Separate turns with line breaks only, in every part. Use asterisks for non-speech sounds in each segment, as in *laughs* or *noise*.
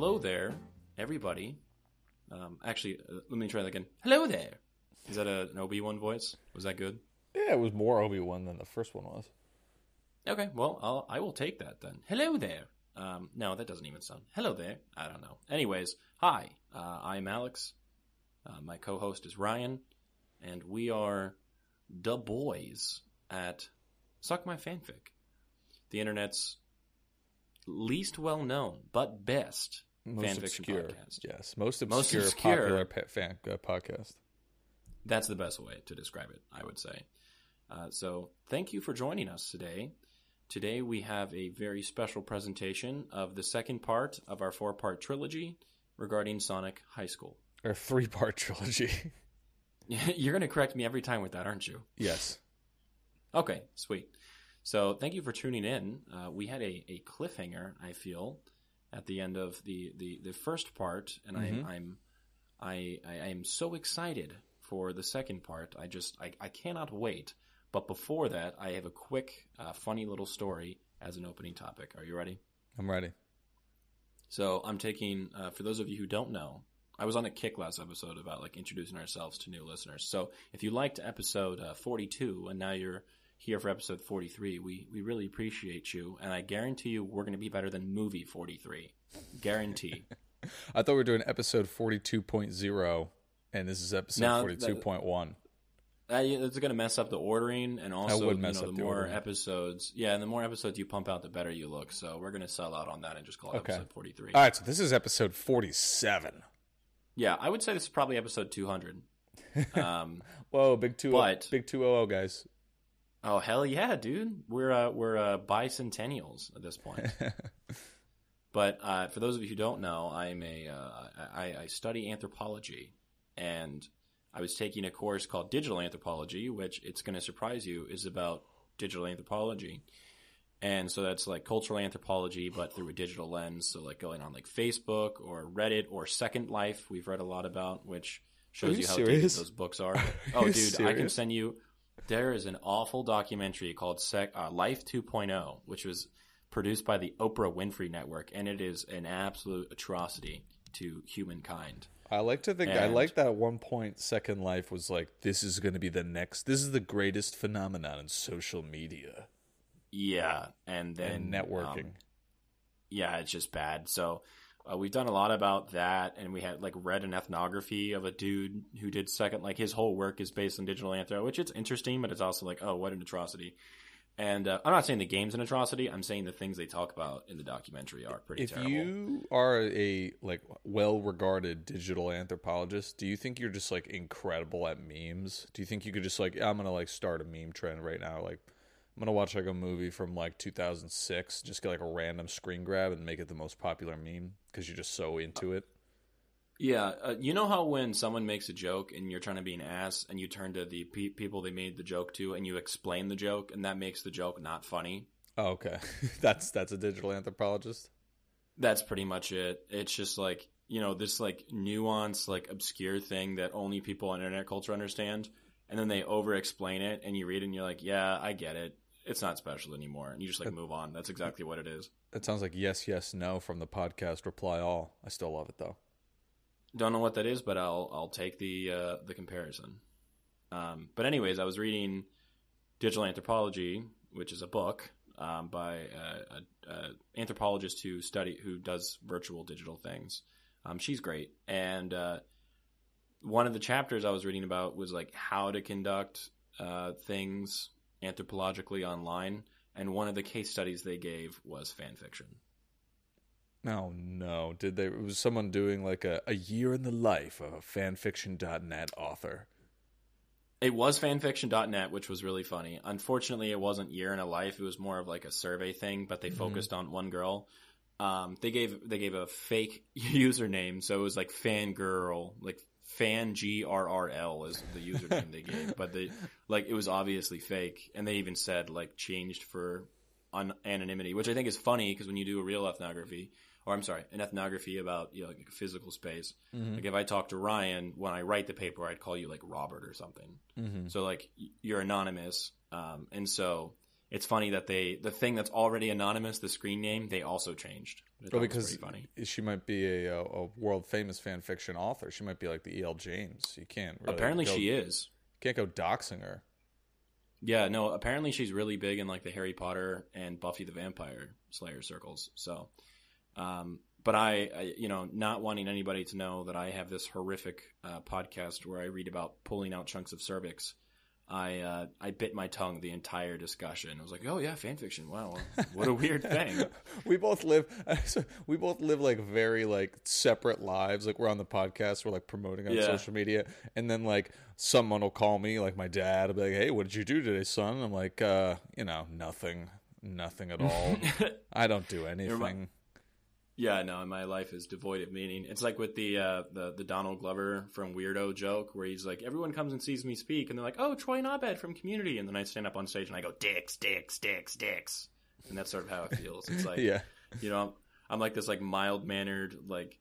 hello there, everybody. Um, actually, uh, let me try that again. Hello there. Is that a, an Obi Wan voice? Was that good?
Yeah, it was more Obi Wan than the first one was.
Okay, well, I'll, I will take that then. Hello there. Um, no, that doesn't even sound. Hello there. I don't know. Anyways, hi. Uh, I'm Alex. Uh, my co-host is Ryan, and we are the boys at Suck My Fanfic, the internet's least well known but best
Most
fanfiction
obscure,
podcast.
yes, most obscure,
Most
obscure, popular pa- fan uh, podcast.
That's the best way to describe it, I would say. Uh, so, thank you for joining us today. Today, we have a very special presentation of the second part of our four part trilogy regarding Sonic High School.
Or three part trilogy. *laughs* *laughs*
You're going to correct me every time with that, aren't you?
yes.
Okay, sweet. So, thank you for tuning in. Uh, we had a, a cliffhanger, I feel, at the end of the, the, the first part, and
Mhm.
I'm, I'm I, I I am so excited for the second part. I just I, I cannot wait. But before that, I have a quick, uh, funny little story as an opening topic. Are you ready?
I'm ready.
So I'm taking uh, for those of you who don't know, I was on a kick last episode about like introducing ourselves to new listeners. So if you liked episode uh, 42 and now you're here for episode 43, we we really appreciate you, and I guarantee you we're going to be better than movie 43. Guarantee. *laughs*
I thought we were doing episode 42.0, and this is episode
Now,
42.1.
Uh, it's going to mess up the ordering, and also you
mess
know,
up
the
the
more
ordering.
episodes. Yeah, and the more episodes you pump out, the better you look. So we're going to sell out on that and just call it
Okay.
episode 43.
All right, so this is episode 47.
Yeah, I would say this is probably episode 200. *laughs* Um,
Whoa, big two,
But-
big two oh guys.
Oh hell yeah, dude! We're uh, we're uh, bicentennials at this point. *laughs* But uh, for those of you who don't know, I'm a uh, I, I study anthropology, and I was taking a course called digital anthropology, which it's going to surprise you is about digital anthropology, and so that's like cultural anthropology, but through a digital lens. So like going on like Facebook or Reddit or Second Life, we've read a lot about, which shows
Are
you,
you
how
serious?
dated those books *laughs* are. oh,
you
dude, I can send you. There is an awful documentary called Sec, uh, Life 2.0, which was produced by the Oprah Winfrey Network, and it is an absolute atrocity to humankind.
I like to think I like that at one point Second Life was like this is going to be the next this is the greatest phenomenon in social media
Yeah, and then
and networking.
um, yeah, it's just bad. So uh, we've done a lot about that, and we had like read an ethnography of a dude who did second. Like his whole work is based on digital anthro, which it's interesting, but it's also like, oh, what an atrocity. And uh, I'm not saying the game's an atrocity. I'm saying the things they talk about in the documentary are pretty
if
terrible.
you are a like well-regarded digital anthropologist, do you think you're just like incredible at memes? Do you think you could just like I'm to like start a meme trend right now like I'm to watch like a movie from like 2006, just get like a random screen grab and make it the most popular meme cuz you're just so into it?
Yeah, uh, you know how when someone makes a joke and you're trying to be an ass, and you turn to the pe- people they made the joke to, and you explain the joke, and that makes the joke not funny.
Oh, okay. *laughs* that's that's a digital anthropologist.
That's pretty much it. It's just like you know this like nuanced, like obscure thing that only people in internet culture understand, and then they over explain it, and you read it, and you're like, yeah, I get it. It's not special anymore, and you just like move on. That's exactly what it is.
it sounds like yes, yes, no from the podcast Reply All. I still love it though.
Don't know what that is, but I'll I'll take the uh, the comparison. Um, but anyways, I was reading Digital Anthropology, which is a book um, by a, a, a anthropologist who study who does virtual digital things. Um, she's great, and uh, one of the chapters I was reading about was like how to conduct uh, things anthropologically online, and one of the case studies they gave was fan fiction.
Oh no! Did they? Was someone doing like a, a year in the life of a fanfiction.net author?
It was fanfiction.net, which was really funny. Unfortunately, it wasn't year in a life. It was more of like a survey thing, but they
Mhm.
focused on one girl. Um, they gave they gave a fake *laughs* username, so it was like fangirl, like fan G R R L is the username they gave, but they like it was obviously fake, and they even said like changed for un- anonymity, which I think is funny because when you do a real ethnography, or I'm sorry, an ethnography about you know like a physical space,
Mm-hmm.
like if I talk to Ryan when I write the paper, I'd call you like Robert or something.
Mm-hmm.
So like you're anonymous, um, and so it's funny that they the thing that's already anonymous, the screen name, they also changed.
Well, because she might be a, a world famous fan fiction author. She might be like the E.L. James. You can't. Really
Apparently,
go,
she is.
Can't go doxing her.
Yeah, no. Apparently, she's really big in like the Harry Potter and Buffy the Vampire Slayer circles. So, um, but I, I, you know, not wanting anybody to know that I have this horrific uh, podcast where I read about pulling out chunks of cervix. I uh, I bit my tongue the entire discussion. I was like, "Oh yeah, fan fiction. Wow, what a weird thing." *laughs*
we both live *laughs* we both live like very like separate lives. Like we're on the podcast, we're like promoting on yeah. social media, and then like someone will call me, like my dad, will be like, "Hey, what did you do today, son?" I'm like, uh, "You know, nothing, nothing at all. *laughs* I don't do anything."
Yeah, no, my life is devoid of meaning. It's like with the uh, the the Donald Glover from Weirdo joke, where he's like, everyone comes and sees me speak, and they're like, oh, Troy Nobed from Community, and then I stand up on stage and I go, dicks, dicks, dicks, dicks, and that's sort of how it feels. It's *laughs* like, yeah, you know, I'm like this like mild mannered like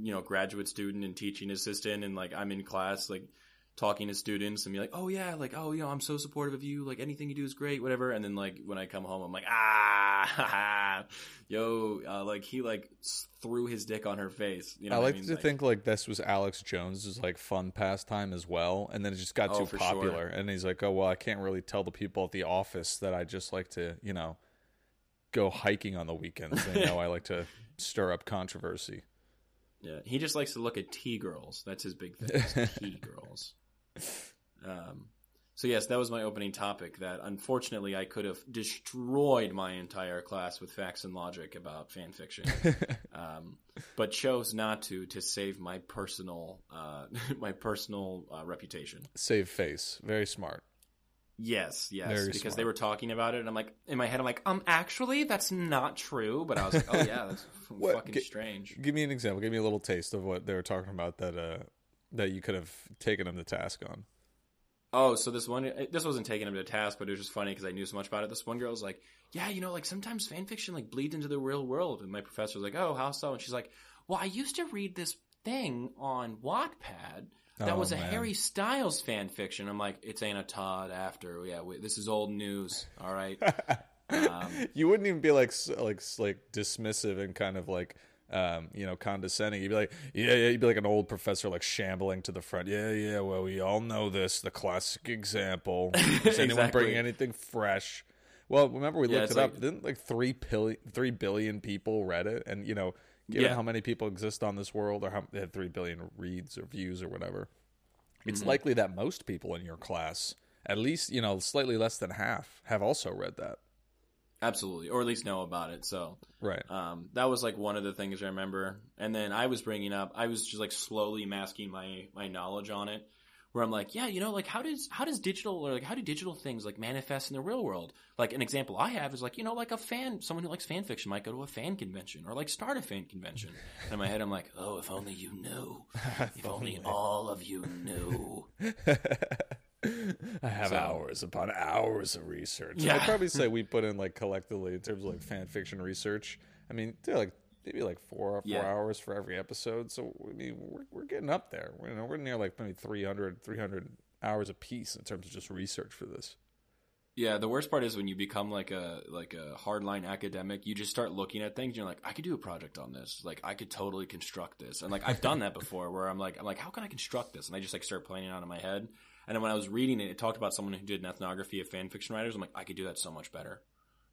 you know graduate student and teaching assistant, and like I'm in class like talking to students and be like, oh yeah, like oh you know I'm so supportive of you, like anything you do is great, whatever. And then like when I come home, I'm like ah, *laughs* yo, uh, like he like threw his dick on her face. You know
I like
I mean?
to like, think like this was Alex Jones's like fun pastime as well, and then it just got oh, too popular. Sure. And he's like, oh well, I can't really tell the people at the office that I just like to you know go hiking on the weekends. They know I like to *laughs* stir up controversy.
Yeah, he just likes to look at T girls. That's his big thing. *laughs* T girls. Um, so yes, that was my opening topic. That unfortunately I could have destroyed my entire class with facts and logic about fan fiction, *laughs* um, but chose not to to save my personal uh, *laughs* my personal uh, reputation.
Save face, very smart.
Yes, yes, very because smart. they were talking about it, and I'm like, in my head, I'm like, um, actually, that's not true. But I was like, oh yeah, that's *laughs* what, fucking g- strange.
Give me an example. Give me a little taste of what they were talking about that uh, that you could have taken him to task on?
Oh, so this one, this wasn't taking him to task, but it was just funny because I knew so much about it. This one girl was like, "Yeah, you know, like sometimes fan fiction like bleeds into the real world." And my professor was like, "Oh, how so?" And she's like, "Well, I used to read this thing on Wattpad that oh, was a man. Harry Styles fan fiction." I'm like, "It's Anna Todd after, yeah, we, this is old news, all right." *laughs*
um, you wouldn't even be like like like dismissive and kind of like um, you know, condescending. You'd be like, yeah, yeah. You'd be like an old professor, like shambling to the front. Yeah, yeah. Well, we all know this, the classic example. *laughs* Does anyone bring anything fresh? Well, remember we yeah, looked it like, up. Didn't like three billion, three billion people read it? And you know, given yeah. how many people exist on this world, or how they had three billion reads or views or whatever, it's mm-hmm. likely that most people in your class, at least you know, slightly less than half, have also read that.
Absolutely, or at least know about it. So,
right.
Um, that was like one of the things I remember. And then I was bringing up, I was just like slowly masking my my knowledge on it, where I'm like, yeah, you know, like how does how does digital or like how do digital things like manifest in the real world? Like an example I have is like you know like a fan, someone who likes fan fiction might go to a fan convention or like start a fan convention. and *laughs* in my head, I'm like, oh, if only you knew, *laughs* if only all of you knew. *laughs*
I have so, hours upon hours of research. Yeah. I'd probably say *laughs* we put in like collectively in terms of like fan fiction research. I mean, they're like maybe like four or four yeah. hours for every episode. So I mean, we're we're getting up there. We're, you know, we're near like maybe 300, 300 hours a piece in terms of just research for this.
Yeah, the worst part is when you become like a like a hardline academic, you just start looking at things and you're like, I could do a project on this. Like I could totally construct this. And like I've done that *laughs* before where I'm like I'm like, how can I construct this? And I just like start planning out in my head. And then when I was reading it, it talked about someone who did an ethnography of fan fiction writers. I'm like, I could do that so much better.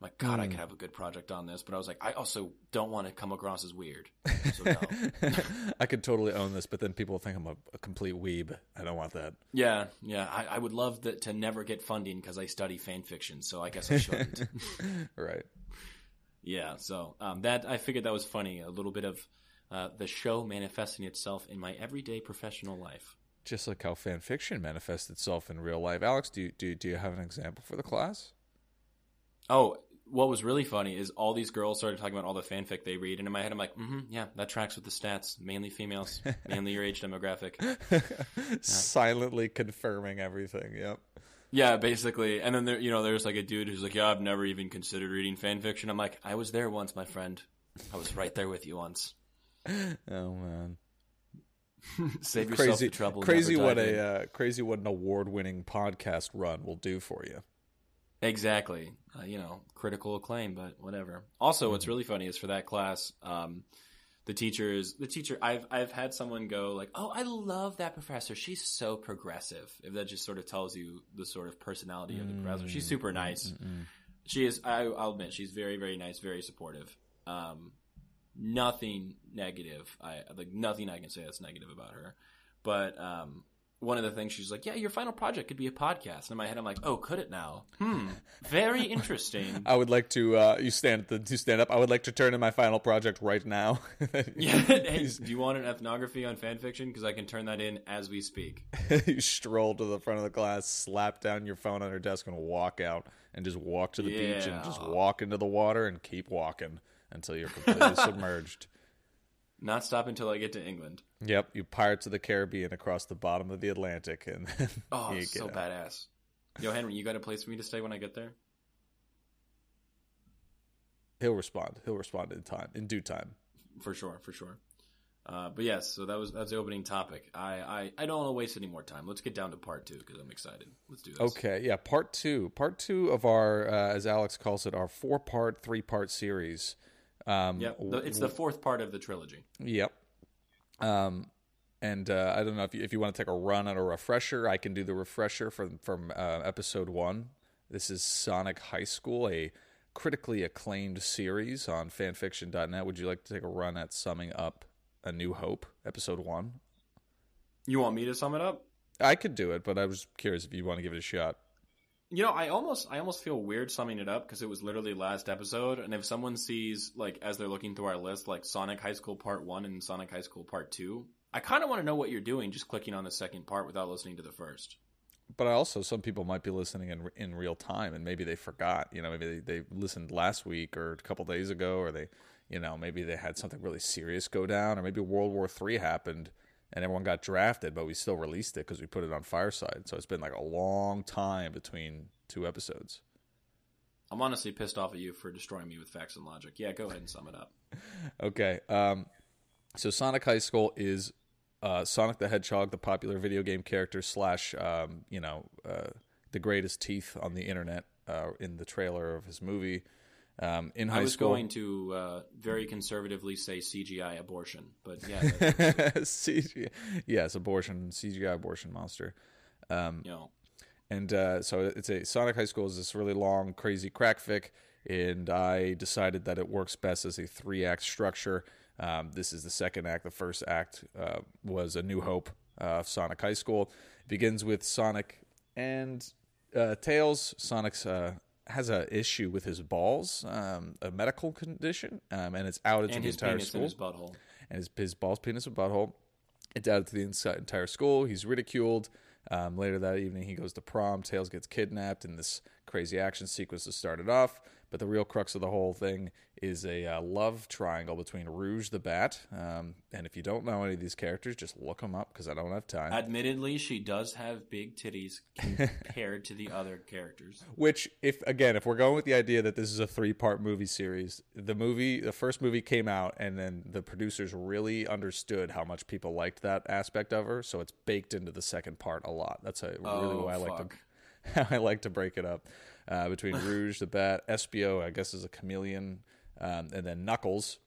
I'm like, God, mm. I could have a good project on this. But I was like, I also don't want to come across as weird. *laughs* So no.
I could totally own this, but then people think I'm a, a complete weeb. I don't want that.
Yeah, yeah. I, I would love that to never get funding because I study fan fiction. So I guess I shouldn't. *laughs*
right.
Yeah. So um, that I figured that was funny. A little bit of uh, the show manifesting itself in my everyday professional life
just like how fan fiction manifests itself in real life. Alex, do you, do do you have an example for the class?
Oh, what was really funny is all these girls started talking about all the fanfic they read, and in my head, I'm like, mm-hmm, yeah, that tracks with the stats. Mainly females, *laughs* mainly your age demographic. *laughs*
Yeah. Silently confirming everything. Yep.
Yeah, basically. And then there, you know, there's like a dude who's like, "Yeah, I've never even considered reading fan fiction." I'm like, "I was there once, my friend. I was right there with you once." *laughs*
oh man. *laughs*
Save yourself crazy, the trouble.
Crazy what a uh, crazy what an award winning podcast run will do for you.
Exactly. Uh, you know, critical acclaim, but whatever. Also, what's really funny is for that class, um, the teachers, the teacher, I've I've had someone go like, "Oh, I love that professor. She's so progressive." If that just sort of tells you the sort of personality of the professor, she's super nice. She is. I, I'll admit, she's very very nice, very supportive. Um, nothing negative. I like nothing I can say that's negative about her. But um, one of the things she's like, "Yeah, your final project could be a podcast." And in my head, I'm like, "Oh, could it now? Hmm, very *laughs* interesting."
I would like to. Uh, you stand the you stand up. I would like to turn in my final project right now. *laughs*
yeah. *laughs* Hey, do you want an ethnography on fan fiction? Because I can turn that in as we speak.
you stroll to the front of the class, slap down your phone on her desk, and walk out, and just walk to the beach and just walk into the water and keep walking until you're completely *laughs* submerged.
Not stop until I get to England.
Yep, you Pirates of the Caribbean across the bottom of the Atlantic, and then *laughs*
Oh,
you
so
out.
badass. Yo, Henry, you got a place for me to stay when I get there?
He'll respond. He'll respond in time, in due time.
For sure, for sure. Uh, but yes, so that was that's the opening topic. I, I, I don't want to waste any more time. Let's get down to part two because I'm excited. Let's do this.
Okay, yeah, part two, part two of our, uh, as Alex calls it, our four-part, three-part series. Um,
Yep. It's the fourth part of the trilogy.
Yep. Um, and uh, I don't know if you, if you want to take a run at a refresher, I can do the refresher from from uh, episode one. This is Sonic High School, a critically acclaimed series on fanfiction.net. Would you like to take a run at summing up A New Hope, episode one?
You want me to sum it up?
I could do it, but I was curious if you want to give it a shot.
You know, I almost I almost feel weird summing it up because it was literally last episode, and if someone sees like as they're looking through our list, like Sonic High School Part One and Sonic High School Part Two, I kind of want to know what you're doing just clicking on the second part without listening to the first.
But I also, some people might be listening in in real time, and maybe they forgot. You know, maybe they, they listened last week or a couple days ago, or they, you know, maybe they had something really serious go down, or maybe World War Three happened and everyone got drafted, but we still released it because we put it on Fireside. So it's been like a long time between two episodes.
I'm honestly pissed off at you for destroying me with facts and logic. Yeah, go ahead and sum it up. *laughs*
Okay. Um, so Sonic High School is uh, Sonic the Hedgehog, the popular video game character slash, um, you know, uh, the greatest teeth on the internet uh, in the trailer of his movie. Um, in high school,
I was
school,
going to uh, very conservatively say CGI abortion, but yeah, *laughs* *laughs*
CGI, yes, abortion, CGI abortion monster. Um,
you know,
and uh, so it's a Sonic High School is this really long, crazy crack fic, and I decided that it works best as a three act structure. Um, this is the second act. The first act uh, was A New Hope uh, of Sonic High School. It begins with Sonic and uh, Tails. Sonic's uh, has a issue with his balls, um, a medical condition, um, and it's outed to
and
the entire school
his butthole.
and his, his balls, penis, and butthole. It's out to the inside, entire school. He's ridiculed. Um, later that evening, he goes to prom. Tails gets kidnapped, and this crazy action sequence is started off. But the real crux of the whole thing is a uh, love triangle between Rouge the Bat. Um, and if you don't know any of these characters, just look them up because I don't have time.
Admittedly, she does have big titties *laughs* compared to the other characters.
Which, if again, if we're going with the idea that this is a three-part movie series, the movie, the first movie came out, and then the producers really understood how much people liked that aspect of her, so it's baked into the second part a lot. That's a, really
Oh,
what I like to, *laughs* how I like to break it up uh, between Rouge the Bat, Espio, I guess is a chameleon, um, and then Knuckles.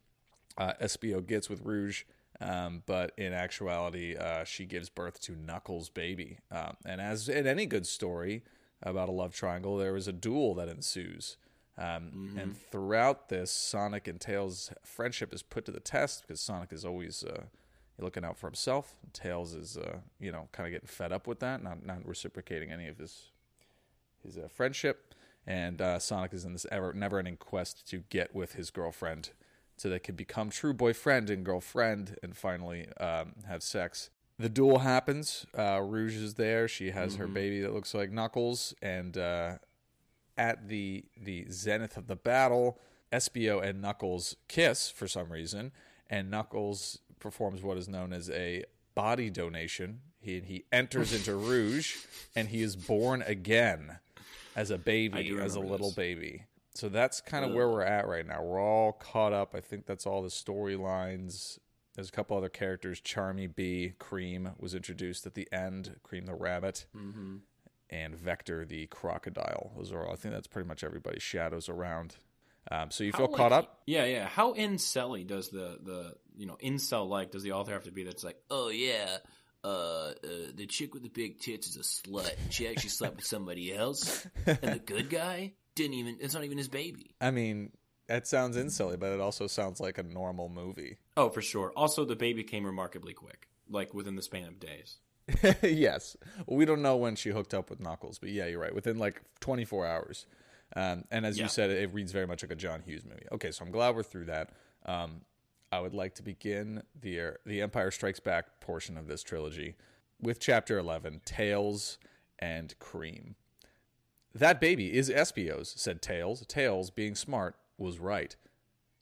Uh, Espio gets with Rouge. Um, but in actuality, uh, she gives birth to Knuckles' baby. Um, and as in any good story about a love triangle, there is a duel that ensues. Um, And throughout this, Sonic and Tails' friendship is put to the test because Sonic is always uh, looking out for himself. Tails is, uh, you know, kind of getting fed up with that, not not reciprocating any of his his uh, friendship. And uh, Sonic is in this ever never-ending quest to get with his girlfriend, so they can become true boyfriend and girlfriend, and finally um, have sex. The duel happens. Uh, Rouge is there. She has her baby that looks like Knuckles, and uh, at the the zenith of the battle, Espio and Knuckles kiss for some reason, and Knuckles performs what is known as a body donation. He he enters into *laughs* Rouge, and he is born again as a baby, as a little
this.
baby. So that's kind of where we're at right now. We're all caught up. I think that's all the storylines. There's a couple other characters. Charmy Bee, Cream was introduced at the end. Cream the rabbit.
Mm-hmm.
and Vector the crocodile. Those are all. I think that's pretty much everybody's shadows around. Um, so you feel
How,
caught up?
Yeah, yeah. How incelly does the the you know incel like does the author have to be? That's like, oh yeah, uh, uh, the chick with the big tits is a slut. She actually slept with somebody else, and the good guy didn't even. It's not even his baby.
I mean, that sounds insilly, but it also sounds like a normal movie.
Oh, for sure. Also, the baby came remarkably quick, like within the span of days. *laughs*
yes. Well, we don't know when she hooked up with Knuckles, but yeah, you're right. Within like 24 hours. Um, and as
Yeah.
you said, it, reads very much like a John Hughes movie. Okay, so I'm glad we're through that. Um, I would like to begin the the Empire Strikes Back portion of this trilogy with Chapter 11, Tails and Cream. That baby is Espio's, said Tails. Tails, being smart, was right.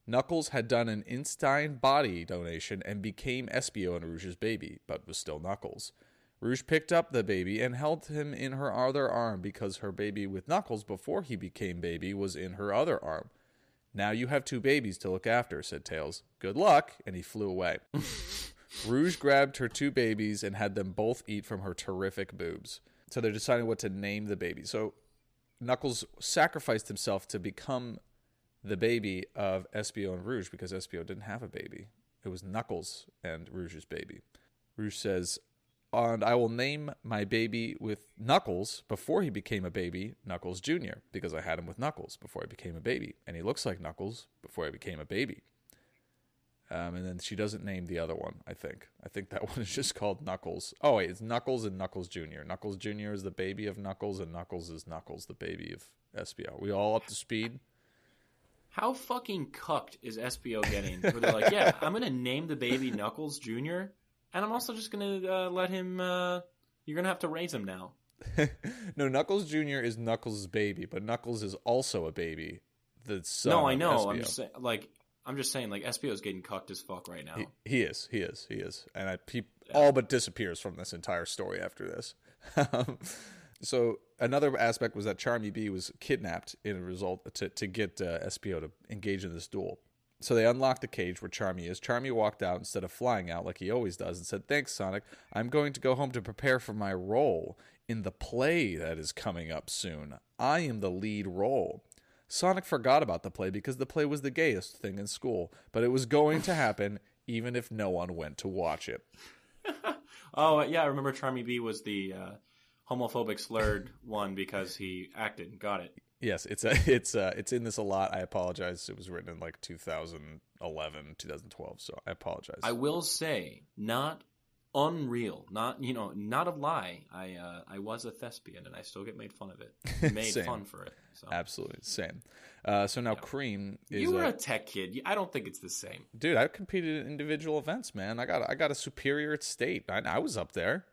Knuckles had done an Einstein body donation and became Espio and Rouge's baby, but was still Knuckles. Rouge picked up the baby and held him in her other arm because her baby with Knuckles before he became baby was in her other arm. Now you have two babies to look after, said Tails. Good luck, and he flew away. *laughs* Rouge grabbed her two babies and had them both eat from her terrific boobs. So they're deciding what to name the baby. So Knuckles sacrificed himself to become the baby of Espio and Rouge because Espio didn't have a baby. It was Knuckles and Rouge's baby. Rouge says, and I will name my baby with Knuckles before he became a baby, Knuckles Jr., because I had him with Knuckles before I became a baby. And he looks like Knuckles before I became a baby. Um, and then she doesn't name the other one, I think. I think that *laughs* one is just called Knuckles. Oh, wait, it's Knuckles and Knuckles Jr. Knuckles Jr. is the baby of Knuckles, and Knuckles is Knuckles, the baby of Espio. We all up to speed?
How fucking cucked is Espio getting? Where they're like, yeah, I'm gonna name the baby Knuckles Jr. and I'm also just gonna uh, let him. Uh, you're gonna have to raise him now. *laughs*
no, Knuckles Jr. is Knuckles' baby, but Knuckles is also a baby. The son
no, I know. I'm just saying, like, I'm just saying, like, Espio's getting cucked as fuck right now.
He, he is, he is, he is, and I, he all but disappears from this entire story after this. *laughs* So another aspect was that Charmy Bee was kidnapped in a result to to get uh, Espio to engage in this duel. So they unlocked the cage where Charmy is. Charmy walked out instead of flying out like he always does and said, "Thanks, Sonic. I'm going to go home to prepare for my role in the play that is coming up soon. I am the lead role." Sonic forgot about the play because the play was the gayest thing in school, but it was going to happen even if no one went to watch it. *laughs*
Oh yeah, I remember Charmy Bee was the uh, homophobic slurred one because he acted. And got it.
Yes, it's a, *laughs* it's uh it's in this a lot. I apologize. It was written in like 2011, 2012, so I apologize.
I will say, not unreal, not you know, not a lie. I uh, I was a thespian, and I still get made fun of it. *laughs* Made fun for it. So.
Absolutely same. Uh, so now Cream is
You were
uh,
a tech kid. I don't think it's the same.
dude. I competed in individual events, man. I got I got a superior at state. I, I was up there.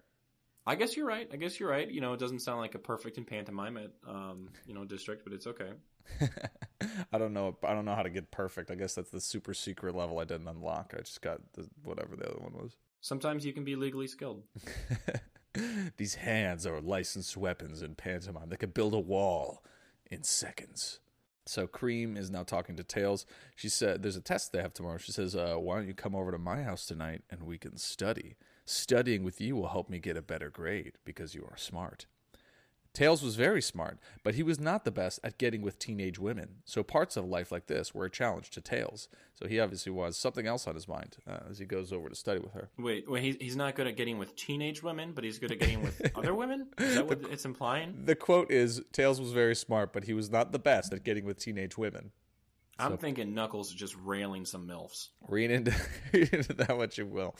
I guess you're right. I guess you're right. You know, it doesn't sound like a perfect and pantomime at um, you know district, but it's okay. *laughs*
I don't know. I don't know how to get perfect. I guess that's the super secret level I didn't unlock. I just got the, whatever the other one was.
Sometimes you can be legally skilled. *laughs*
These hands are licensed weapons in pantomime. They could build a wall in seconds. So Cream is now talking to Tails. She said, "There's a test they have tomorrow." She says, uh, "Why don't you come over to my house tonight and we can study? Studying with you will help me get a better grade because you are smart." Tails was very smart, but he was not the best at getting with teenage women. So parts of life like this were a challenge to Tails. So he obviously was something else on his mind uh, as he goes over to study with her.
Wait, wait. He's he's not good at getting with teenage women, but he's good at getting with *laughs* other women. Is that what it's implying?
The quote is Tails was very smart, but he was not the best at getting with teenage women.
I'm thinking Knuckles is just railing some milfs.
Read into, *laughs* read into that what you will.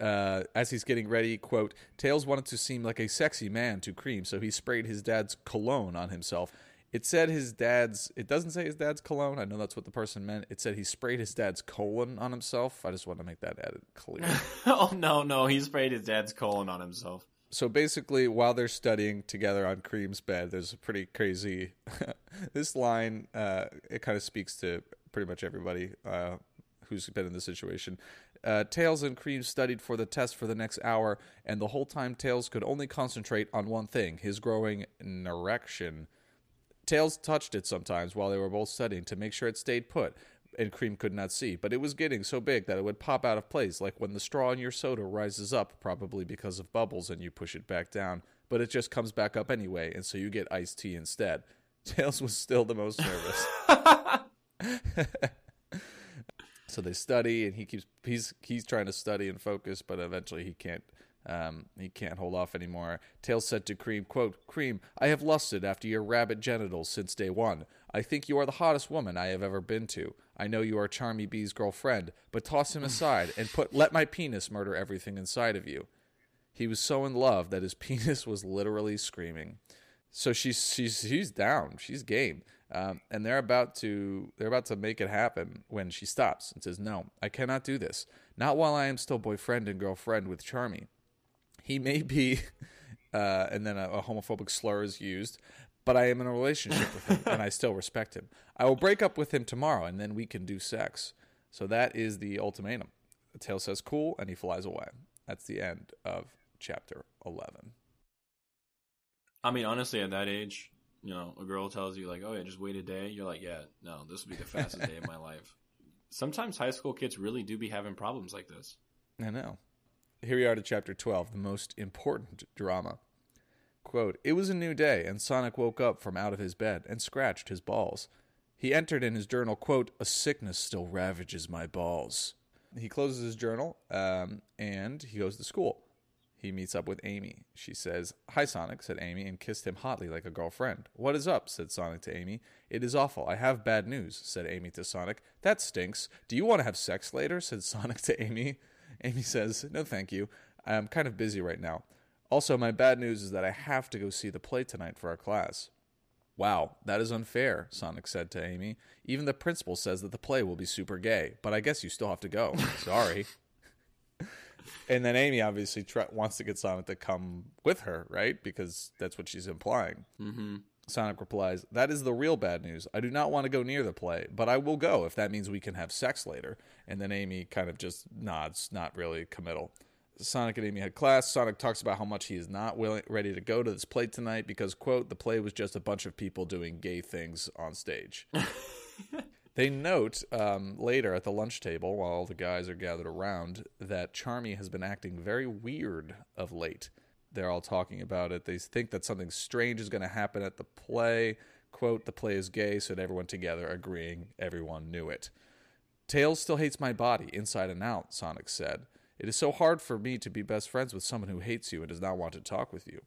Uh, as he's getting ready, quote, Tails wanted to seem like a sexy man to Cream, so he sprayed his dad's cologne on himself. It said his dad's, it doesn't say his dad's cologne. I know that's what the person meant. It said he sprayed his dad's colon on himself. I just want to make that added clear. *laughs*
oh no, no, he sprayed his dad's colon on himself.
so basically, while they're studying together on Cream's bed, there's a pretty crazy. *laughs* this line, uh, it kind of speaks to pretty much everybody uh, who's been in this situation. Uh, Tails and Cream studied for the test for the next hour, and the whole time Tails could only concentrate on one thing his growing erection. Tails touched it sometimes while they were both studying to make sure it stayed put. and Cream could not see, but it was getting so big that it would pop out of place, like when the straw in your soda rises up, probably because of bubbles, and you push it back down, but it just comes back up anyway, and so you get iced tea instead. *laughs* Tails was still the most nervous. *laughs* so they study, and he keeps he's he's trying to study and focus, but eventually he can't um, he can't hold off anymore. Tail said to Cream, quote, Cream, I have lusted after your rabbit genitals since day one. I think you are the hottest woman I have ever been to. I know you are Charmy Bee's girlfriend, but toss him aside and put let my penis murder everything inside of you. He was so in love that his *laughs* penis was literally screaming. So she's she's she's down. She's game. Um, and they're about to they're about to make it happen when she stops and says, "No, I cannot do this. Not while I am still boyfriend and girlfriend with Charmy. He may be, *laughs* uh, and then a, a homophobic slur is used, but I am in a relationship with him and I still respect him. I will break up with him tomorrow and then we can do sex. So that is the ultimatum. The tail says cool and he flies away. That's the end of chapter 11.
I mean, honestly, at that age, you know, a girl tells you like, "Oh yeah, just wait a day." You're like, "Yeah, no, this will be the fastest day of my life." Sometimes high school kids really do be having problems like this.
I know. Here we are to chapter 12, the most important drama. Quote, It was a new day, and Sonic woke up from out of his bed and scratched his balls. He entered in his journal, quote, A sickness still ravages my balls. He closes his journal um, and he goes to school. He meets up with Amy. She says, Hi, Sonic, said Amy, and kissed him hotly like a girlfriend. What is up? said Sonic to Amy. It is awful. I have bad news, said Amy to Sonic. That stinks. Do you want to have sex later? said *laughs* Sonic to Amy. Amy says, No, thank you. I'm kind of busy right now. Also, my bad news is that I have to go see the play tonight for our class. Wow, that is unfair, Sonic said to Amy. Even the principal says that the play will be super gay, but I guess you still have to go. *laughs* Sorry. And then Amy obviously tr- wants to get Sonic to come with her, right? Because that's what she's implying.
Mm-hmm.
Sonic replies, That is the real bad news. I do not want to go near the play, but I will go if that means we can have sex later. And then Amy kind of just nods, not really committal. Sonic and Amy had class. Sonic talks about how much he is not willing, ready to go to this play tonight because, quote, the play was just a bunch of people doing gay things on stage. *laughs* *laughs* They note um, later at the lunch table, while all the guys are gathered around, that Charmy has been acting very weird of late. They're all talking about it. They think that something strange is going to happen at the play. Quote, the play is gay, said everyone together, agreeing everyone knew it. Tails still hates my body, inside and out, Sonic said. It is so hard for me to be best friends with someone who hates you and does not want to talk with you.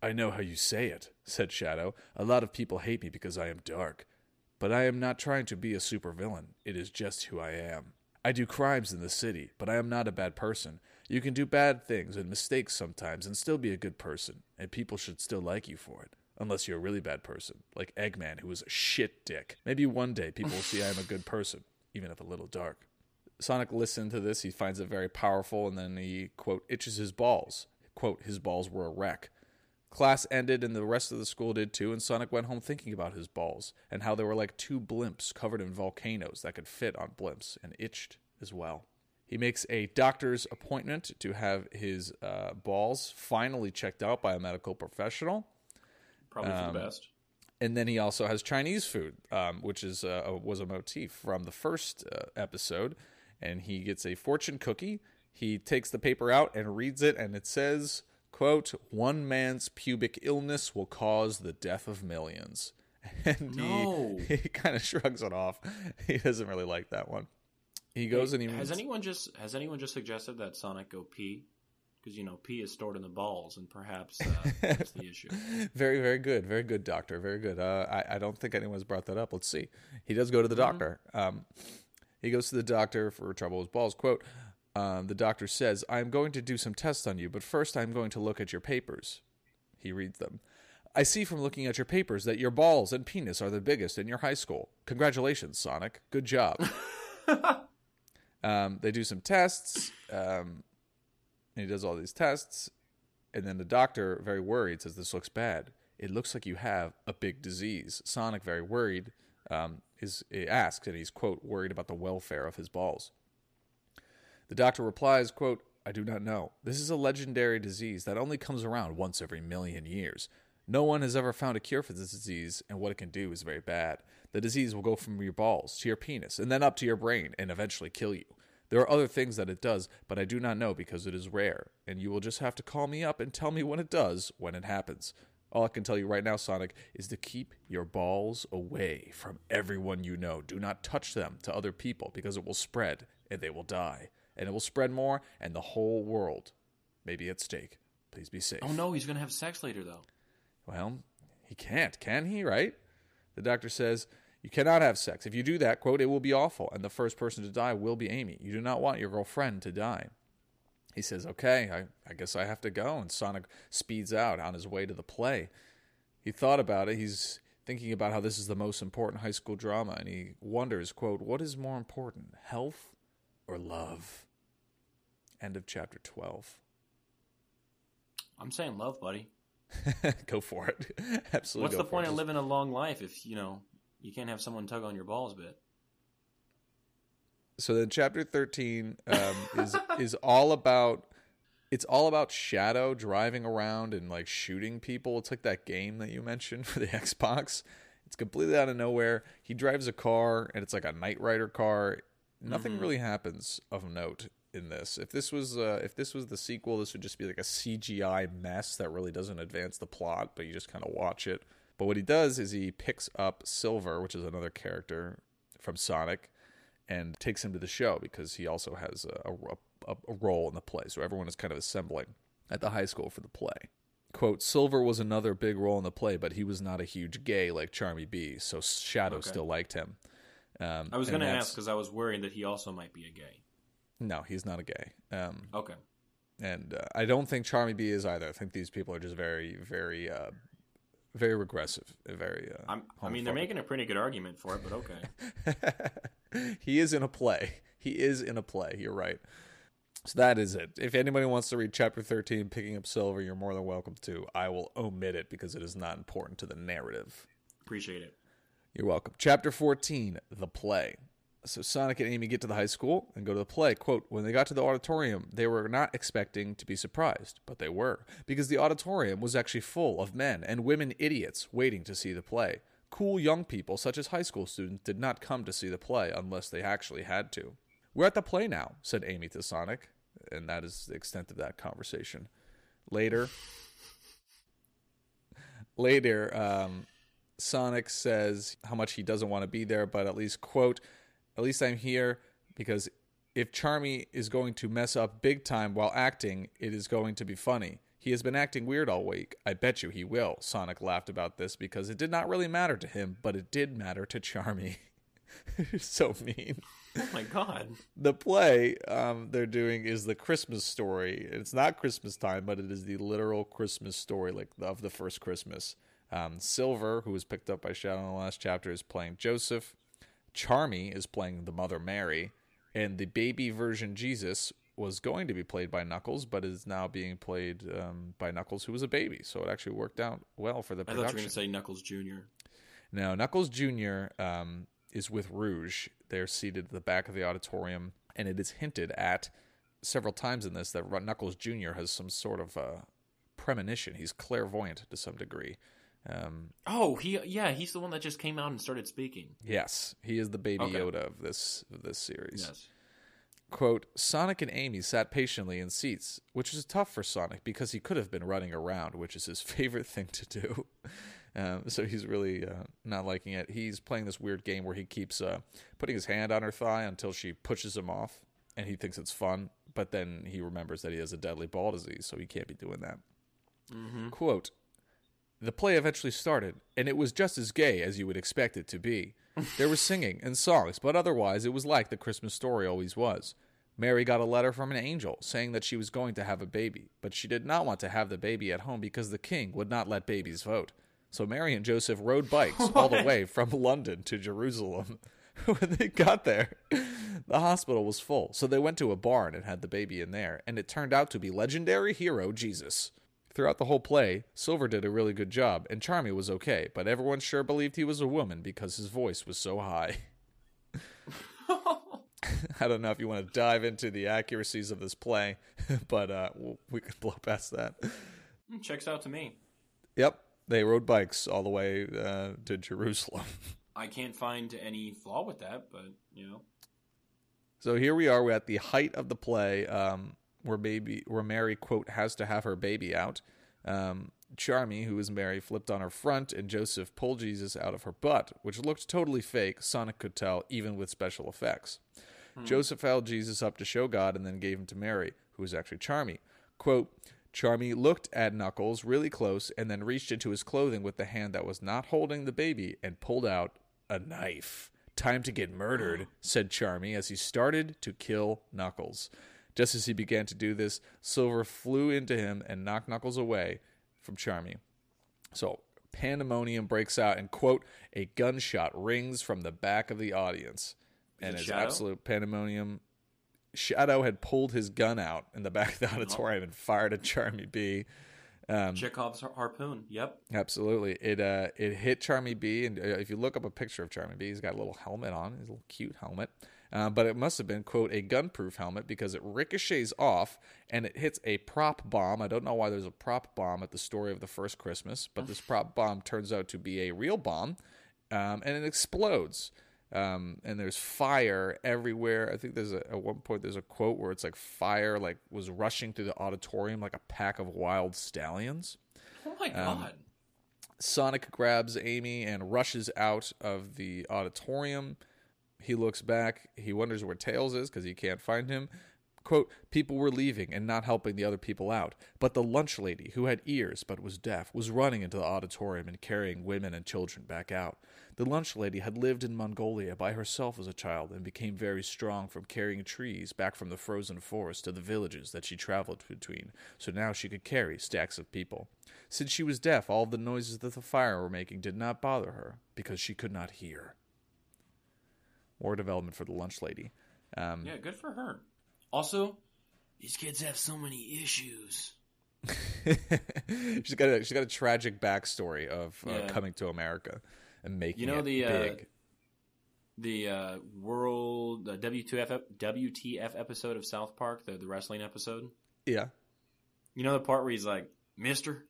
I know how you say it, said Shadow. A lot of people hate me because I am dark. But I am not trying to be a supervillain. It is just who I am. I do crimes in the city, but I am not a bad person. You can do bad things and mistakes sometimes and still be a good person, and people should still like you for it. Unless you're a really bad person, like Eggman, who was a shit dick. Maybe one day people will see I am a good *laughs* person, even if a little dark. Sonic listened to this. He finds it very powerful, and then he, quote, itches his balls. Quote, his balls were a wreck. Class ended, and the rest of the school did too, and Sonic went home thinking about his balls and how they were like two blimps covered in volcanoes that could fit on blimps and itched as well. He makes a doctor's appointment to have his uh, balls finally checked out by a medical professional.
Probably for the best.
And then he also has Chinese food, um, which is uh, was a motif from the first uh, episode. And he gets a fortune cookie. He takes the paper out and reads it, and it says, "quote One man's pubic illness will cause the death of millions. *laughs* And
No.
he, he kind of shrugs it off. *laughs* He doesn't really like that one. He goes and he
has anyone just has anyone just suggested that Sonic go pee? Because you know pee is stored in the balls, and perhaps uh, *laughs* that's the issue.
Very, very good. Very good, doctor. Very good. Uh, I, I don't think anyone's brought that up. Let's see. He does go to the doctor. Um, he goes to the doctor for trouble with balls. Quote, um, the doctor says, I am going to do some tests on you, but first I'm going to look at your papers. He reads them. I see from looking at your papers that your balls and penis are the biggest in your high school. Congratulations, Sonic. Good job. *laughs* um, they do some tests. Um, and he does all these tests. And then the doctor, very worried, says, This looks bad. It looks like you have a big disease. Sonic, very worried, um, is asks, and he's, quote, worried about the welfare of his balls. The doctor replies, quote, I do not know. This is a legendary disease that only comes around once every million years. No one has ever found a cure for this disease, and what it can do is very bad. The disease will go from your balls to your penis and then up to your brain and eventually kill you. There are other things that it does, but I do not know because it is rare, and you will just have to call me up and tell me when it does, when it happens. All I can tell you right now, Sonic, is to keep your balls away from everyone you know. Do not touch them to other people because it will spread and they will die. And it will spread more, and the whole world may be at stake. Please be safe.
Oh no, he's gonna have sex later though.
Well, he can't, can he, right? The doctor says, You cannot have sex. If you do that, quote, it will be awful, and the first person to die will be Amy. You do not want your girlfriend to die. He says, Okay, I, I guess I have to go. And Sonic speeds out on his way to the play. He thought about it. He's thinking about how this is the most important high school drama, and he wonders, quote, What is more important, health or love? End of chapter 12.
I'm saying love, buddy. *laughs*
go for it. *laughs* Absolutely.
What's the point of living a long life if you know you can't have someone tug on your balls a bit?
so then chapter 13 um, is *laughs* is all about it's all about shadow driving around and like shooting people it's like that game that you mentioned for the xbox it's completely out of nowhere he drives a car and it's like a Knight Rider car nothing really happens of note in this if this was uh, if this was the sequel this would just be like a cgi mess that really doesn't advance the plot but you just kind of watch it but what he does is he picks up silver which is another character from sonic and takes him to the show because he also has a, a, a role in the play. So everyone is kind of assembling at the high school for the play. Quote, Silver was another big role in the play, but he was not a huge gay like Charmy Bee, so Shadow
Okay.
still liked him. Um,
I was going to ask because I was worried that he also might be a gay.
No, he's not a gay. Um,
Okay.
and uh, I don't think Charmy Bee is either. I think these people are just very, very, uh, very regressive. Very. Uh,
I'm, I mean, they're making a pretty good argument for it, but okay. *laughs*
he is in a play. He is in a play. You're right. So that is it. If anybody wants to read chapter 13, Picking Up Silver, you're more than welcome to. I will omit it because it is not important to the narrative.
Appreciate it.
You're welcome. Chapter 14, The Play. So Sonic and Amy get to the high school and go to the play. Quote, when they got to the auditorium, they were not expecting to be surprised, but they were, because the auditorium was actually full of men and women idiots waiting to see the play. Cool young people, such as high school students, did not come to see the play unless they actually had to. We're at the play now, said Amy to Sonic, and that is the extent of that conversation. Later, later, um, Sonic says how much he doesn't want to be there, but at least, quote, at least I'm here because if Charmy is going to mess up big time while acting, it is going to be funny. He has been acting weird all week. I bet you he will. Sonic laughed about this because it did not really matter to him, but it did matter to Charmy. *laughs* so mean.
Oh my god.
The play um, they're doing is the Christmas story. It's not Christmas time, but it is the literal Christmas story, like of the first Christmas. Um, Silver, who was picked up by Shadow in the last chapter, is playing Joseph. Charmy is playing the Mother Mary, and the baby version Jesus was going to be played by Knuckles, but is now being played um, by Knuckles, who was a baby. So it actually worked out well for the production.
I thought you were going to say Knuckles Jr.
No, Knuckles Jr. Um, is with Rouge. They're seated at the back of the auditorium, and it is hinted at several times in this that Knuckles Jr. has some sort of uh, premonition. He's clairvoyant to some degree. Um,
Oh, he yeah, he's the one that just came out and started speaking.
yes, he is the baby
Okay.
Yoda of this of this series.
Yes.
Quote, Sonic and Amy sat patiently in seats, which was tough for Sonic because he could have been running around, which is his *laughs* favorite thing to do. Um, so he's really uh, not liking it. He's playing this weird game where he keeps uh, putting his hand on her thigh until she pushes him off, and he thinks it's fun. But then he remembers that he has a deadly ball disease, so he can't be doing that. Quote, the play eventually started, and it was just as gay as you would expect it to be. There was singing and songs, but otherwise it was like the Christmas story always was. Mary got a letter from an angel saying that she was going to have a baby, but she did not want to have the baby at home because the king would not let babies vote. So Mary and Joseph rode bikes *laughs* all the way from London to Jerusalem. *laughs* when they got there, the hospital was full, so they went to a barn and had the baby in there, and it turned out to be legendary hero Jesus. Throughout the whole play, Silver did a really good job, and Charmy was okay, but everyone sure believed he was a woman because his voice was so high. *laughs* I don't know if you want to dive into the accuracies of this play, *laughs* but uh, we can blow past that.
Mm, Checks out to me.
Yep, they rode bikes all the way uh, to Jerusalem. *laughs*
I can't find any flaw with that, but you know.
So here we are. We're at the height of the play, um, where baby, where Mary quote has to have her baby out. Um, Charmy, who is Mary, flipped on her front, and Joseph pulled Jesus out of her butt, which looked totally fake. Sonic could tell, even with special effects. Joseph held Jesus up to show God, and then gave him to Mary, who was actually Charmy. Quote. Charmy looked at Knuckles really close and then reached into his clothing with the hand that was not holding the baby and pulled out a knife. Time to get murdered, *gasps* said Charmy as he started to kill Knuckles. Just as he began to do this, Silver flew into him and knocked Knuckles away from Charmy. So pandemonium breaks out, and quote, a gunshot rings from the back of the audience. And
it
it's absolute pandemonium. Shadow had pulled his gun out in the back of the auditorium and fired at Charmy Bee. Um,
Chekhov's harpoon. Yep.
Absolutely, it uh, it hit Charmy Bee, and uh, if you look up a picture of Charmy Bee, he's got a little helmet on, his little cute helmet. Uh, but it must have been quote a gunproof helmet because it ricochets off and it hits a prop bomb. I don't know why there's a prop bomb at the story of the first Christmas, but this prop bomb turns out to be a real bomb, um, and it explodes. Um, and there's fire everywhere. I think there's a, at one point there's a quote where it's like fire like was rushing through the auditorium like a pack of wild stallions.
Oh my
Um,
god.
Sonic grabs Amy and rushes out of the auditorium. He looks back. He wonders where Tails is because he can't find him. Quote, people were leaving and not helping the other people out. But the lunch lady, who had ears but was deaf, was running into the auditorium and carrying women and children back out. The lunch lady had lived in Mongolia by herself as a child and became very strong from carrying trees back from the frozen forest to the villages that she traveled between, so now she could carry stacks of people. Since she was deaf, all the noises that the fire were making did not bother her because she could not hear. More development for the lunch lady. Um,
yeah, good for her. Also, these kids have so many issues. *laughs*
she's got a she's got a tragic backstory of uh,
Yeah.
coming to America and making
You know
it
the uh,
big.
the uh, world the WTF WTF episode of South Park, the the wrestling episode.
yeah,
You know the part where he's like, "Mister,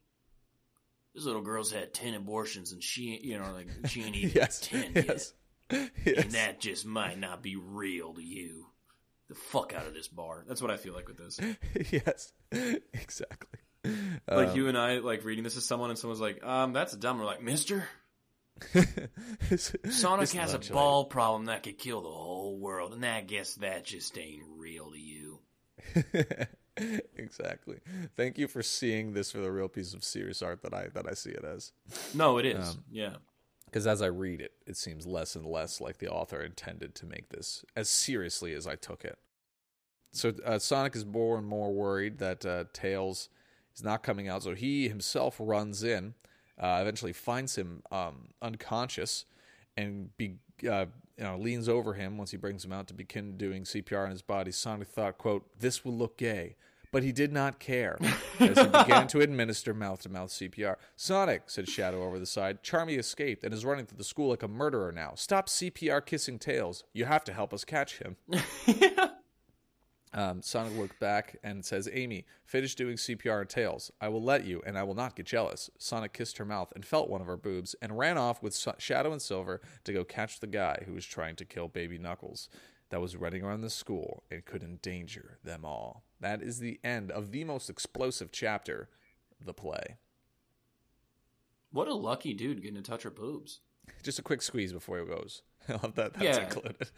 this little girl's had ten abortions and she, you know, like she ain't *laughs* even
yes,
ten
yes,
yet,
yes.
and that just might not be real to you." The fuck out of this bar. That's what I feel like with this. *laughs*
yes, exactly.
Like
Um,
you and I, like reading this to someone, and someone's like, "Um, that's dumb." We're like, "Mister, *laughs* Sonic has a ball problem that could kill the whole world, and I guess that just ain't real to you." *laughs*
exactly. Thank you for seeing this for the real piece of serious art that I that I see it as.
No, it is.
Um,
yeah.
Because as I read it, it seems less and less like the author intended to make this as seriously as I took it. So uh, Sonic is more and more worried that uh, Tails is not coming out, so he himself runs in, uh, eventually finds him um, unconscious, and be, uh, you know, leans over him once he brings him out to begin doing CPR on his body. Sonic thought, "quote This will look gay." But he did not care *laughs* as he began to administer mouth to mouth CPR. Sonic, said Shadow over the side, Charmy escaped and is running through the school like a murderer now. Stop CPR kissing Tails. You have to help us catch him. *laughs* Um, Sonic looked back and says, Amy, finish doing CPR on Tails. I will let you, and I will not get jealous. Sonic kissed her mouth and felt one of her boobs and ran off with Sa- Shadow and Silver to go catch the guy who was trying to kill baby Knuckles that was running around the school and could endanger them all. That is the end of the most explosive chapter of the play.
What a lucky dude getting to touch her boobs.
Just a quick squeeze before he goes. *laughs* I love that. That's
Yeah.
included.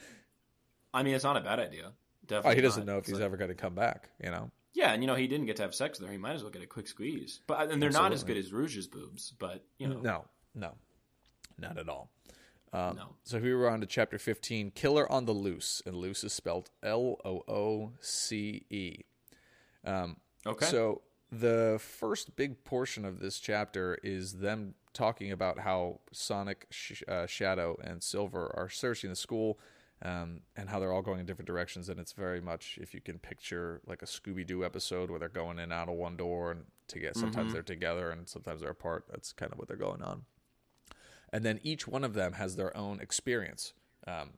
I mean, it's not a bad idea.
Oh, he doesn't
not.
know if
It's
he's
like-
ever going to come back, you know?
Yeah, and you know he didn't get to have sex with her. He might as well get a quick squeeze. But and they're not as good as Rouge's boobs. But you know,
No, no, not at all. Um,
No.
So here we're on to chapter 15 Killer on the Loose. And loose is spelled L O O C E. Um,
okay.
So the first big portion of this chapter is them talking about how Sonic, Sh- uh, Shadow, and Silver are searching the school. Um, and how they're all going in different directions, and it's very much if you can picture like a Scooby Doo episode where they're going in and out of one door, and to get sometimes
Mhm.
they're together and sometimes they're apart. That's kind of what they're going on and then each one of them has their own experience um,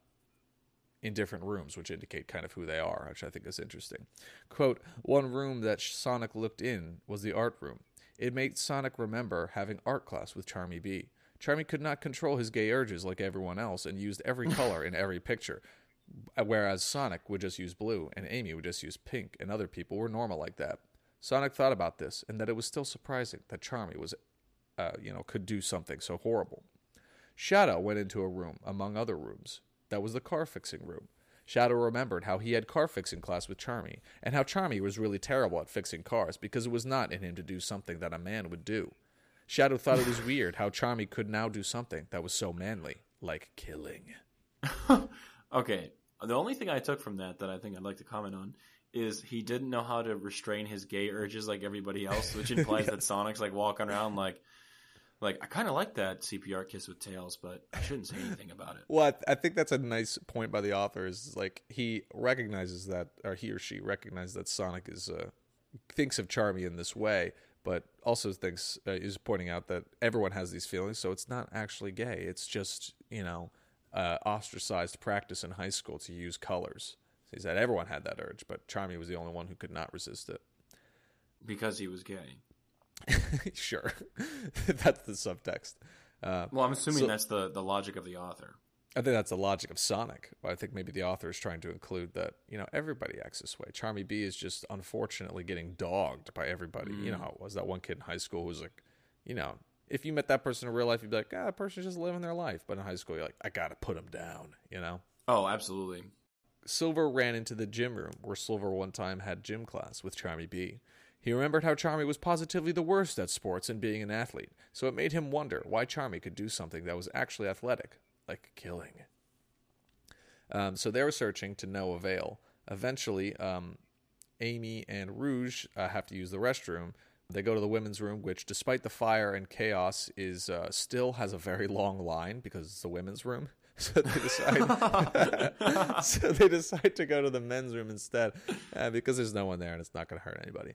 in different rooms, which indicate kind of who they are, which I think is interesting. Quote: One room that Sonic looked in was the art room. It made Sonic remember having art class with Charmy Bee. Charmy could not control his gay urges like everyone else and used every *laughs* color in every picture. Whereas Sonic would just use blue and Amy would just use pink, and other people were normal like that. Sonic thought about this and that it was still surprising that Charmy was, uh, you know, could do something so horrible. Shadow went into a room among other rooms. That was the car fixing room. Shadow remembered how he had car fixing class with Charmy, and how Charmy was really terrible at fixing cars because it was not in him to do something that a man would do. Shadow thought it was *laughs* weird how Charmy could now do something that was so manly, like killing. *laughs*
okay, the only thing I took from that that I think I'd like to comment on is he didn't know how to restrain his gay urges like everybody else, which *laughs* implies yes. that Sonic's like walking around like like I kind of like that CPR kiss with tails, but I shouldn't say anything about it.
Well, I, th- I, think that's a nice point by the author. Is like he recognizes that, or he or she recognizes that Sonic is uh, thinks of Charmy in this way, but also thinks uh, is pointing out that everyone has these feelings, so it's not actually gay. It's just you know uh, ostracized practice in high school to use colors. He said everyone had that urge, but Charmy was the only one who could not resist it
because he was gay. *laughs*
sure, *laughs* that's the subtext.
Uh, well, I'm assuming so, that's the the logic of the author.
I think that's the logic of Sonic. But I think maybe the author is trying to include that you know everybody acts this way. Charmy Bee is just unfortunately getting dogged by everybody. Mm. You know how it was that one kid in high school who was like, you know, if you met that person in real life, you'd be like, ah, that person's just living their life. But in high school, you're like, I gotta put them down. You know?
Oh, absolutely.
Silver ran into the gym room where Silver one time had gym class with Charmy Bee. He remembered how Charmy was positively the worst at sports and being an athlete, so it made him wonder why Charmy could do something that was actually athletic, like killing. Um, so they were searching to no avail. Eventually, um, Amy and Rouge uh, have to use the restroom. They go to the women's room, which, despite the fire and chaos, is uh, still has a very long line because it's the women's room. *laughs* So they decide. *laughs* *laughs* so they decide to go to the men's room instead, uh, because there's no one there and it's not going to hurt anybody.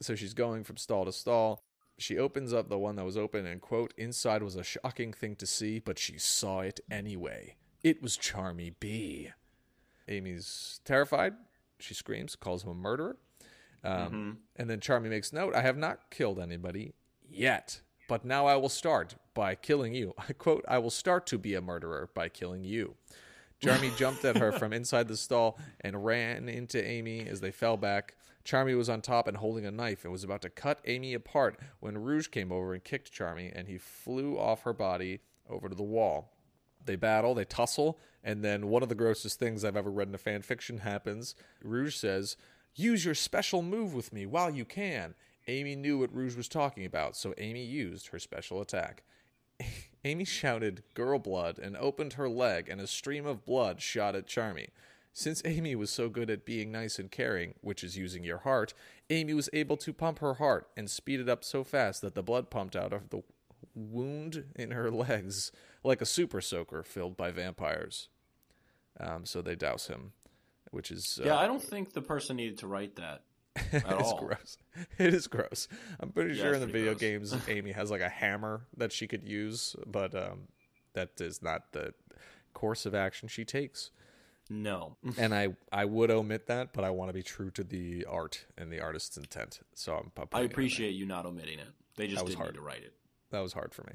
So she's going from stall to stall. She opens up the one that was open and, quote, inside was a shocking thing to see, but she saw it anyway. It was Charmy Bee. Amy's terrified. She screams, calls him a murderer. Um, mm-hmm. And then Charmy makes note I have not killed anybody yet, but now I will start by killing you. I *laughs* quote, I will start to be a murderer by killing you. Charmy jumped at her *laughs* from inside the stall and ran into Amy as they fell back. Charmy was on top and holding a knife and was about to cut Amy apart when Rouge came over and kicked Charmy, and he flew off her body over to the wall. They battle, they tussle, and then one of the grossest things I've ever read in a fan fiction happens. Rouge says, Use your special move with me while you can. Amy knew what Rouge was talking about, so Amy used her special attack. *laughs* Amy shouted, Girl blood, and opened her leg, and a stream of blood shot at Charmy. Since Amy was so good at being nice and caring, which is using your heart, Amy was able to pump her heart and speed it up so fast that the blood pumped out of the wound in her *laughs* legs like a super soaker filled by vampires. Um, so they douse him, which is
uh, yeah. I don't think the person needed to write that. *laughs* At
it's
all.
gross. *laughs* It is gross. I'm pretty yeah, sure in the video gross. games, Amy has like a hammer that she could use, but um, that is not the course of action she takes.
No. *laughs*
and I I would omit that, but I want to be true to the art and the artist's intent. So I'm.
I appreciate you not omitting it. They just didn't hard. need to write it.
That was hard for me.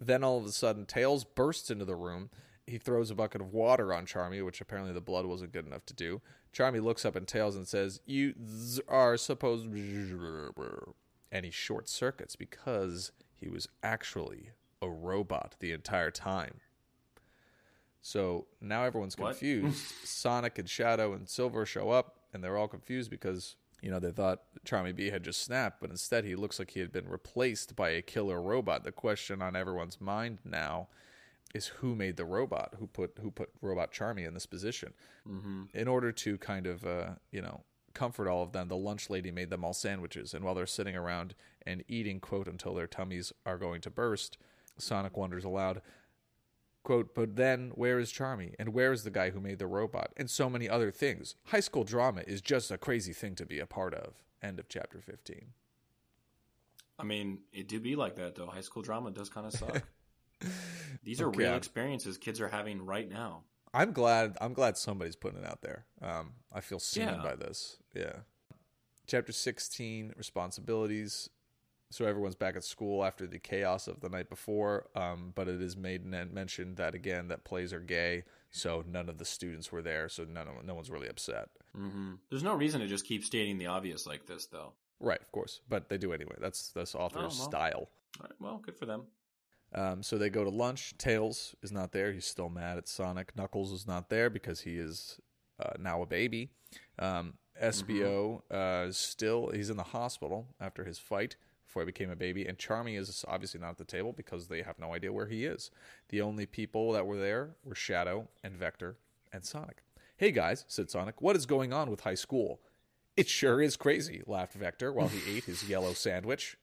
Then all of a sudden, Tails bursts into the room. He throws a bucket of water on Charmy, which apparently the blood wasn't good enough to do. Charmy looks up at Tails and says, "You are supposed," and he short circuits because he was actually a robot the entire time. So now everyone's confused. *laughs* Sonic and Shadow and Silver show up, and they're all confused because you know they thought Charmy Bee had just snapped, but instead he looks like he had been replaced by a killer robot. The question on everyone's mind now is who made the robot? Who put who put Robot Charmy in this position? Mm-hmm. In order to kind of uh, you know comfort all of them, the lunch lady made them all sandwiches, and while they're sitting around and eating quote until their tummies are going to burst, Sonic wonders aloud Quote, but then where is Charmy? And where is the guy who made the robot? And so many other things. High school drama is just a crazy thing to be a part of. End of chapter 15.
I mean, it do be like that, though. High school drama does kind of suck. *laughs* These are okay. real experiences kids are having right now.
I'm glad. I'm glad somebody's putting it out there. Um, I feel seen yeah. by this. Yeah. Chapter 16, responsibilities. So everyone's back at school after the chaos of the night before. Um, but it is made and mentioned that again that plays are gay, so none of the students were there, so none of, no one's really upset.
hmm There's no reason to just keep stating the obvious like this, though.
Right, of course, but they do anyway. That's that's author's
Oh, well.
style.
All right, well, good for them.
Um, so they go to lunch. Tails is not there. He's still mad at Sonic. Knuckles is not there because he is uh, now a baby. Um, Espio uh, is still he's in the hospital after his fight before he became a baby. And Charmy is obviously not at the table because they have no idea where he is. The only people that were there were Shadow and Vector and Sonic. Hey guys, said Sonic, what is going on with high school? It sure is crazy, laughed Vector while he *laughs* ate his yellow sandwich.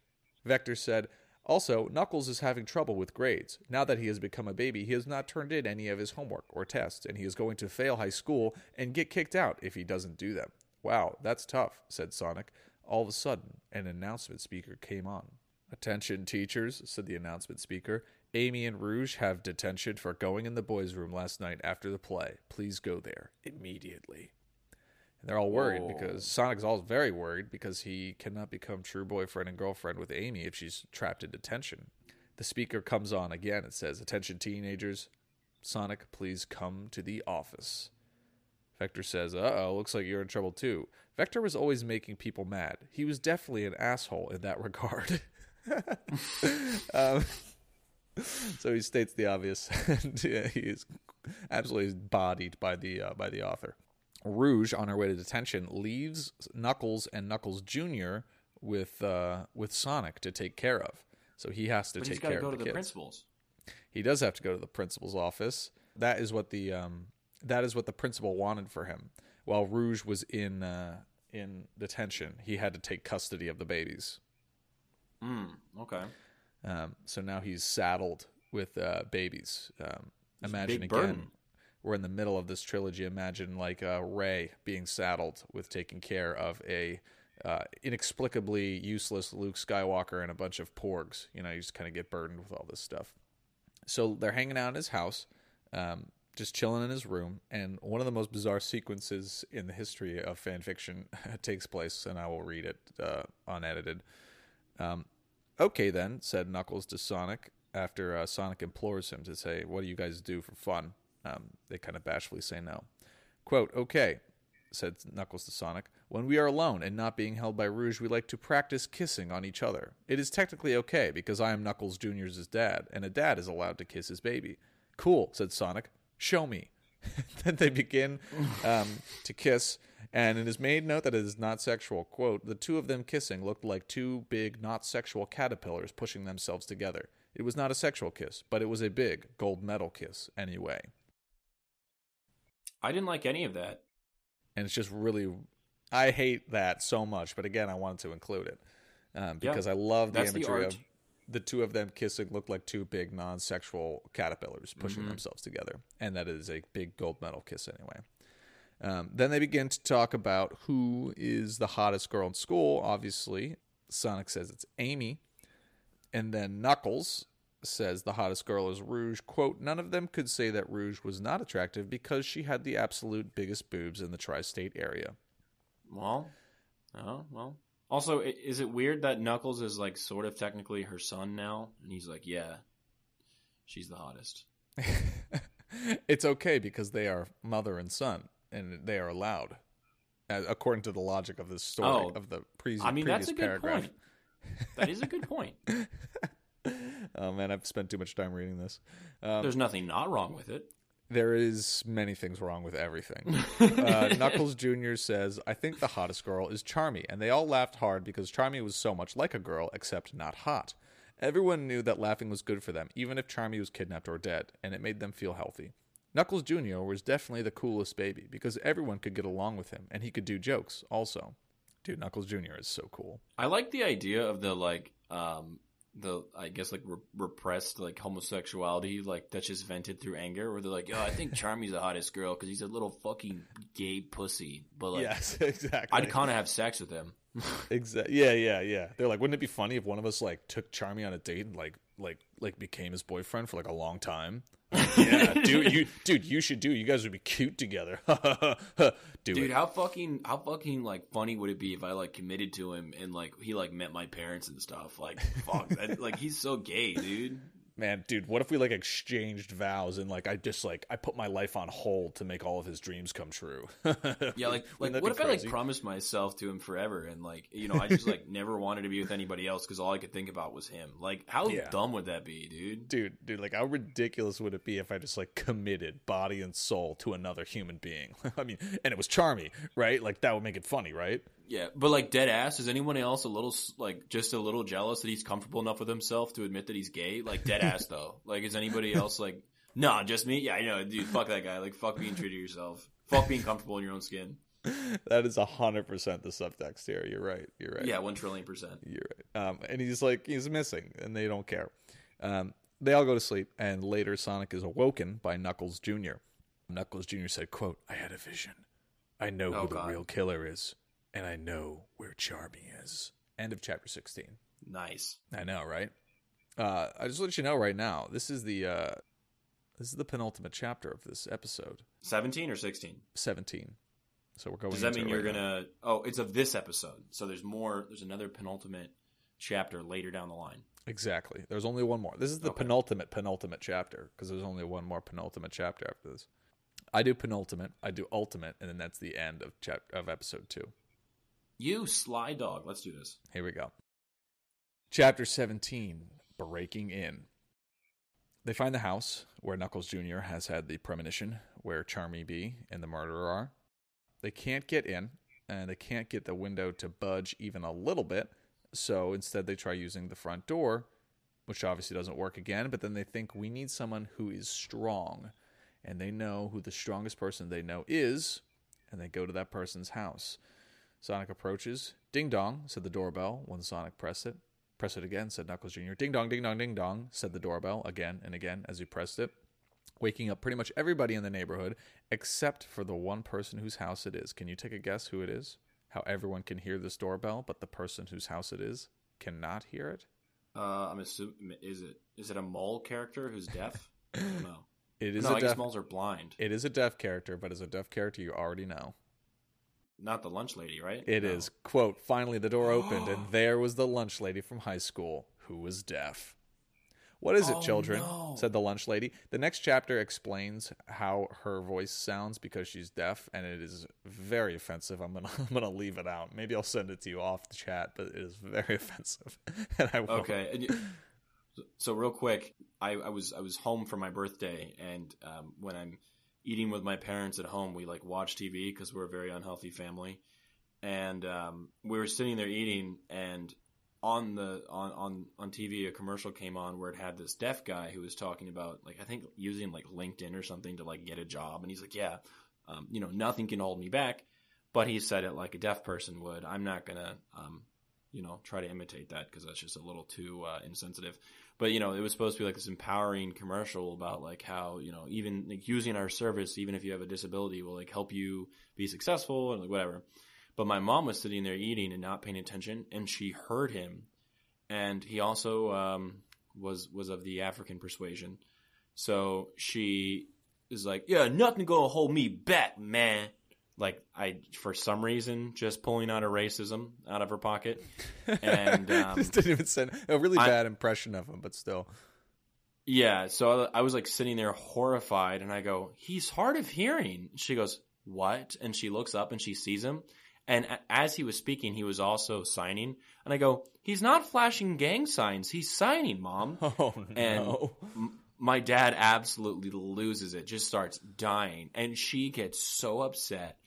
Vector said, also, Knuckles is having trouble with grades. Now that he has become a baby, he has not turned in any of his homework or tests, and he is going to fail high school and get kicked out if he doesn't do them. Wow, that's tough, said Sonic. All of a sudden, an announcement speaker came on. Attention, teachers, said the announcement speaker. Amy and Rouge have detention for going in the boys' room last night after the play. Please go there immediately. And they're all worried
Whoa.
because Sonic's all very worried because he cannot become true boyfriend and girlfriend with Amy if she's trapped in detention. The speaker comes on again and says, Attention, teenagers. Sonic, please come to the office. Vector says, Uh oh, looks like you're in trouble too. Vector was always making people mad. He was definitely an asshole in that *laughs* regard. *laughs* um, so he states the obvious, and *laughs* uh, he is absolutely bodied by the uh, by the author. Rouge, on her way to detention, leaves Knuckles and Knuckles Jr. with uh, with Sonic to take care of. So he has to
But
take care
go
of
to
the
the
kids.
principals.
He does have to go to the principal's office. That is what the um, that is what the principal wanted for him. While Rouge was in uh, in detention, he had to take custody of the babies.
Mm, okay.
Um, so now he's saddled with uh, babies. Um, imagine again,
burden.
we're in the middle of this trilogy. Imagine like uh, Rey being saddled with taking care of a uh, inexplicably useless Luke Skywalker and a bunch of porgs. You know, you just kind of get burdened with all this stuff. So they're hanging out in his house, um, just chilling in his room, and one of the most bizarre sequences in the history of fan fiction *laughs* takes place, and I will read it uh, unedited. Um, okay, then, said Knuckles to Sonic after uh, Sonic implores him to say, What do you guys do for fun? Um, they kind of bashfully say no. Quote, Okay, said Knuckles to Sonic. When we are alone and not being held by Rouge, we like to practice kissing on each other. It is technically okay because I am Knuckles Jr.'s dad, and a dad is allowed to kiss his baby. Cool, said Sonic. Show me. *laughs* then they begin um, to kiss, and it is made note that it is not sexual. Quote, the two of them kissing looked like two big, not sexual caterpillars pushing themselves together. It was not a sexual kiss, but it was a big gold medal kiss anyway.
I didn't like any of that.
and it's just really I hate that so much. But again, I wanted to include it um,
Yeah,
because I love the
that's the
imagery
art.
of the two of them kissing look like two big non-sexual caterpillars pushing
Mm-hmm.
themselves together, and that is a big gold medal kiss anyway. Um, then they begin to talk about who is the hottest girl in school. Obviously, Sonic says it's Amy, and then Knuckles says the hottest girl is Rouge. Quote, none of them could say that Rouge was not attractive because she had the absolute biggest boobs in the tri state area.
Well, oh well. Also, is it weird that Knuckles is like sort of technically her son now, and he's like, yeah, she's the hottest. *laughs*
it's okay because they are mother and son, and they are allowed, according to the logic of this story
Oh,
of the pre-
I mean,
previous
that's a good
paragraph.
point. *laughs* That is a good point. *laughs*
Oh man, I've spent too much time reading this. Um,
There's nothing not wrong with it.
There is many things wrong with everything. *laughs* uh, Knuckles Jr. says, I think the hottest girl is Charmy. And they all laughed hard because Charmy was so much like a girl, except not hot. Everyone knew that laughing was good for them, even if Charmy was kidnapped or dead, and it made them feel healthy. Knuckles Jr. was definitely the coolest baby because everyone could get along with him, and he could do jokes also. Dude, Knuckles Jr. is so cool.
I like the idea of the like, um, the I guess like re- repressed like homosexuality, like that's just vented through anger. Where they're like, "Oh, I think Charmy's the hottest girl because he's a little fucking gay pussy." But like,
yes, *laughs* exactly.
I'd kind of have sex with him. *laughs*
Exactly. Yeah, yeah, yeah. They're like, wouldn't it be funny if one of us like took Charmy on a date and like, like, like became his boyfriend for like a long time? Yeah, *laughs* dude, you dude, you should do. You guys would be cute together. *laughs* do
Dude,
it.
how fucking how fucking like funny would it be if I like committed to him and like he like met my parents and stuff? Like fuck, that, like he's so gay, dude.
Man, dude, what if we like exchanged vows and like I just like I put my life on hold to make all of his dreams come true? *laughs*
Yeah, like like what if I like promised myself to him forever and like you know I just like never wanted to be with anybody else because all I could think about was him. Like how
Yeah.
dumb would that be, dude?
dude, dude, like how ridiculous would it be if I just like committed body and soul to another human being? *laughs* I mean, and it was Charmy, right? Like that would make it funny, right?
Yeah, but like dead ass. Is anyone else a little like just a little jealous that he's comfortable enough with himself to admit that he's gay? Like dead ass though. Like is anybody else like? Nah, just me. Yeah, I know, dude. Fuck that guy. Like fuck being true to yourself. Fuck being comfortable in your own skin.
That is a hundred percent the subtext here. You're right. You're right.
Yeah, one trillion percent.
You're right. Um, and he's like, he's missing, and they don't care. Um, they all go to sleep, and later Sonic is awoken by Knuckles Jr. Knuckles Jr. said, "quote I had a vision. I know
Oh,
who the real killer is, and I know where Charmy is." End of chapter sixteen.
Nice.
I know, right? Uh, I just let you know right now. This is the uh, this is the penultimate chapter of this episode,
Seventeen or sixteen?
seventeen. So we're going.
To Does that mean you're
right
gonna? Oh, it's of this episode. So there's more. There's another penultimate chapter later down the line.
Exactly. There's only one more. This is the
Okay.
penultimate penultimate chapter because there's only one more penultimate chapter after this. I do penultimate, I do ultimate, and then that's the end of chap of episode two.
You sly dog. Let's do this.
Here we go. Chapter 17 Breaking In. They find the house where Knuckles Jr. has had the premonition, where Charmy B and the murderer are. They can't get in, and they can't get the window to budge even a little bit, so instead they try using the front door, which obviously doesn't work again, but then they think we need someone who is strong, and they know who the strongest person they know is, and they go to that person's house. Sonic approaches. Ding dong, said the doorbell when Sonic pressed it. Press it again, said Knuckles Jr. Ding dong, ding dong, ding dong, said the doorbell again and again as he pressed it, waking up pretty much everybody in the neighborhood except for the one person whose house it is. Can you take a guess who it is? How everyone can hear this doorbell, but the person whose house it is cannot hear it?
Uh, I'm assuming is it is it a mole character who's deaf? I don't know. *laughs*
It is
no,
a
I guess moles are blind.
It is a deaf character, but as a deaf character, you already know.
Not the lunch lady, right?
It
No.
is quote. Finally, the door opened, and *gasps* there was the lunch lady from high school who was deaf. What is it,
Oh,
children?
no.
said the lunch lady. The next chapter explains how her voice sounds because she's deaf, and it is very offensive. I'm gonna *laughs* I'm gonna leave it out. Maybe I'll send it to you off the chat, but it is very *laughs* offensive, *laughs* and I.
Okay. and you- So real quick, I, I was I was home for my birthday, and um, when I'm eating with my parents at home, we like watch TV because we're a very unhealthy family, and um, we were sitting there eating, and on the on, on on TV a commercial came on where it had this deaf guy who was talking about like I think using like LinkedIn or something to like get a job, and he's like, yeah, um, you know, nothing can hold me back, but he said it like a deaf person would. I'm not gonna um, you know, try to imitate that because that's just a little too uh, insensitive. But you know, it was supposed to be like this empowering commercial about like how you know even like using our service, even if you have a disability, will like help you be successful and like whatever. But my mom was sitting there eating and not paying attention, and she heard him, and he also um, was was of the African persuasion. So she is like, "Yeah, nothing gonna hold me back, man." Like I, for some reason, just pulling out a racism out of her pocket, *laughs* and um,
Just didn't even send a really
I-
bad impression of him, but still.
Yeah, so I I was like sitting there horrified, and I go, "He's hard of hearing." She goes, "What?" And she looks up and she sees him, and as he was speaking, he was also signing. And I go, "He's not flashing gang signs; he's signing, mom." *laughs*
Oh
And
no!
m- my dad absolutely loses it, just starts dying, and she gets so upset.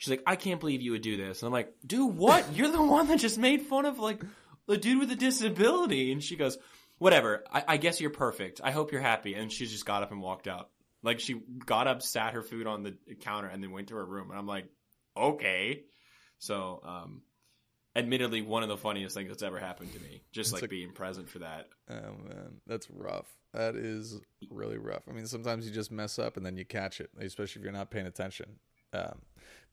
She's like, "I can't believe you would do this," and I'm like, "Do what? *laughs* You're the one that just made fun of like a dude with a disability," and she goes, "Whatever. I, I guess you're perfect. I hope you're happy." And she just got up and walked out. Like she got up, sat her food on the counter, and then went to her room. And I'm like, "Okay." So, um, admittedly, one of the funniest things that's ever happened to me, just
It's
like
like-
being present for that.
Oh man, that's rough. That is really rough. I mean, sometimes you just mess up and then you catch it, especially if you're not paying attention. Um,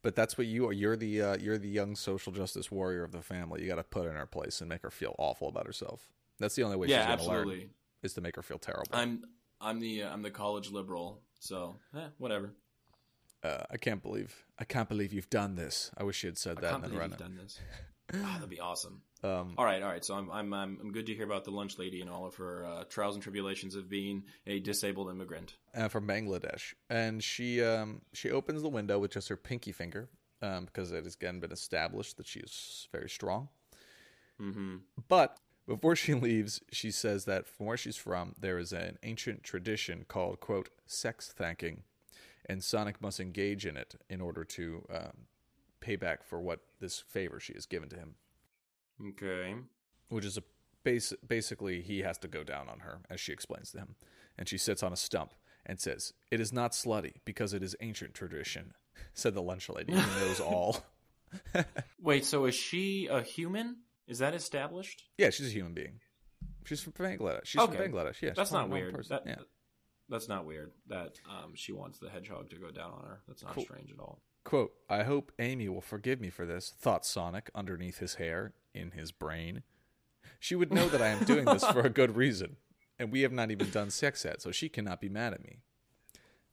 but that's what you are. You're the uh, you're the young social justice warrior of the family. You got to put her in her place and make her feel awful about herself. That's the only way
yeah,
she's gonna learn
absolutely.
is to make her feel terrible.
I'm I'm the uh, I'm the college liberal, so eh, whatever.
Uh, I can't believe I can't believe you've done this. I wish you had said
I
that
can't
and then run
you've
it.
done this. Ah, that'd be awesome.
Um,
All right, all right. So I'm I'm I'm, I'm good to hear about the lunch lady and all of her uh, trials and tribulations of being a disabled immigrant.
uh, from Bangladesh, and she um, she opens the window with just her pinky finger um, because it has again been established that she is very strong.
hmm
But before she *laughs* leaves, she says that from where she's from, there is an ancient tradition called quote sex thanking, and Sonic must engage in it in order to um, pay back for what this favor she has given to him.
Okay.
which is a base, basically he has to go down on her as she explains to him and she sits on a stump and says it is not slutty because it is ancient tradition *laughs* said the lunch lady who knows *laughs* all
Wait, so is she a human? Is that established?
yeah she's a human being she's from bangladesh she's
Okay.
from bangladesh yeah
That's
not
not
a normal
weird. That,
yeah
That's not weird. That um, she wants the hedgehog to go down on her. That's not
Cool.
strange at all.
Quote i hope amy will forgive me for this thought sonic underneath his hair in his brain she would know that i am doing this for a good reason and we have not even done sex yet so she cannot be mad at me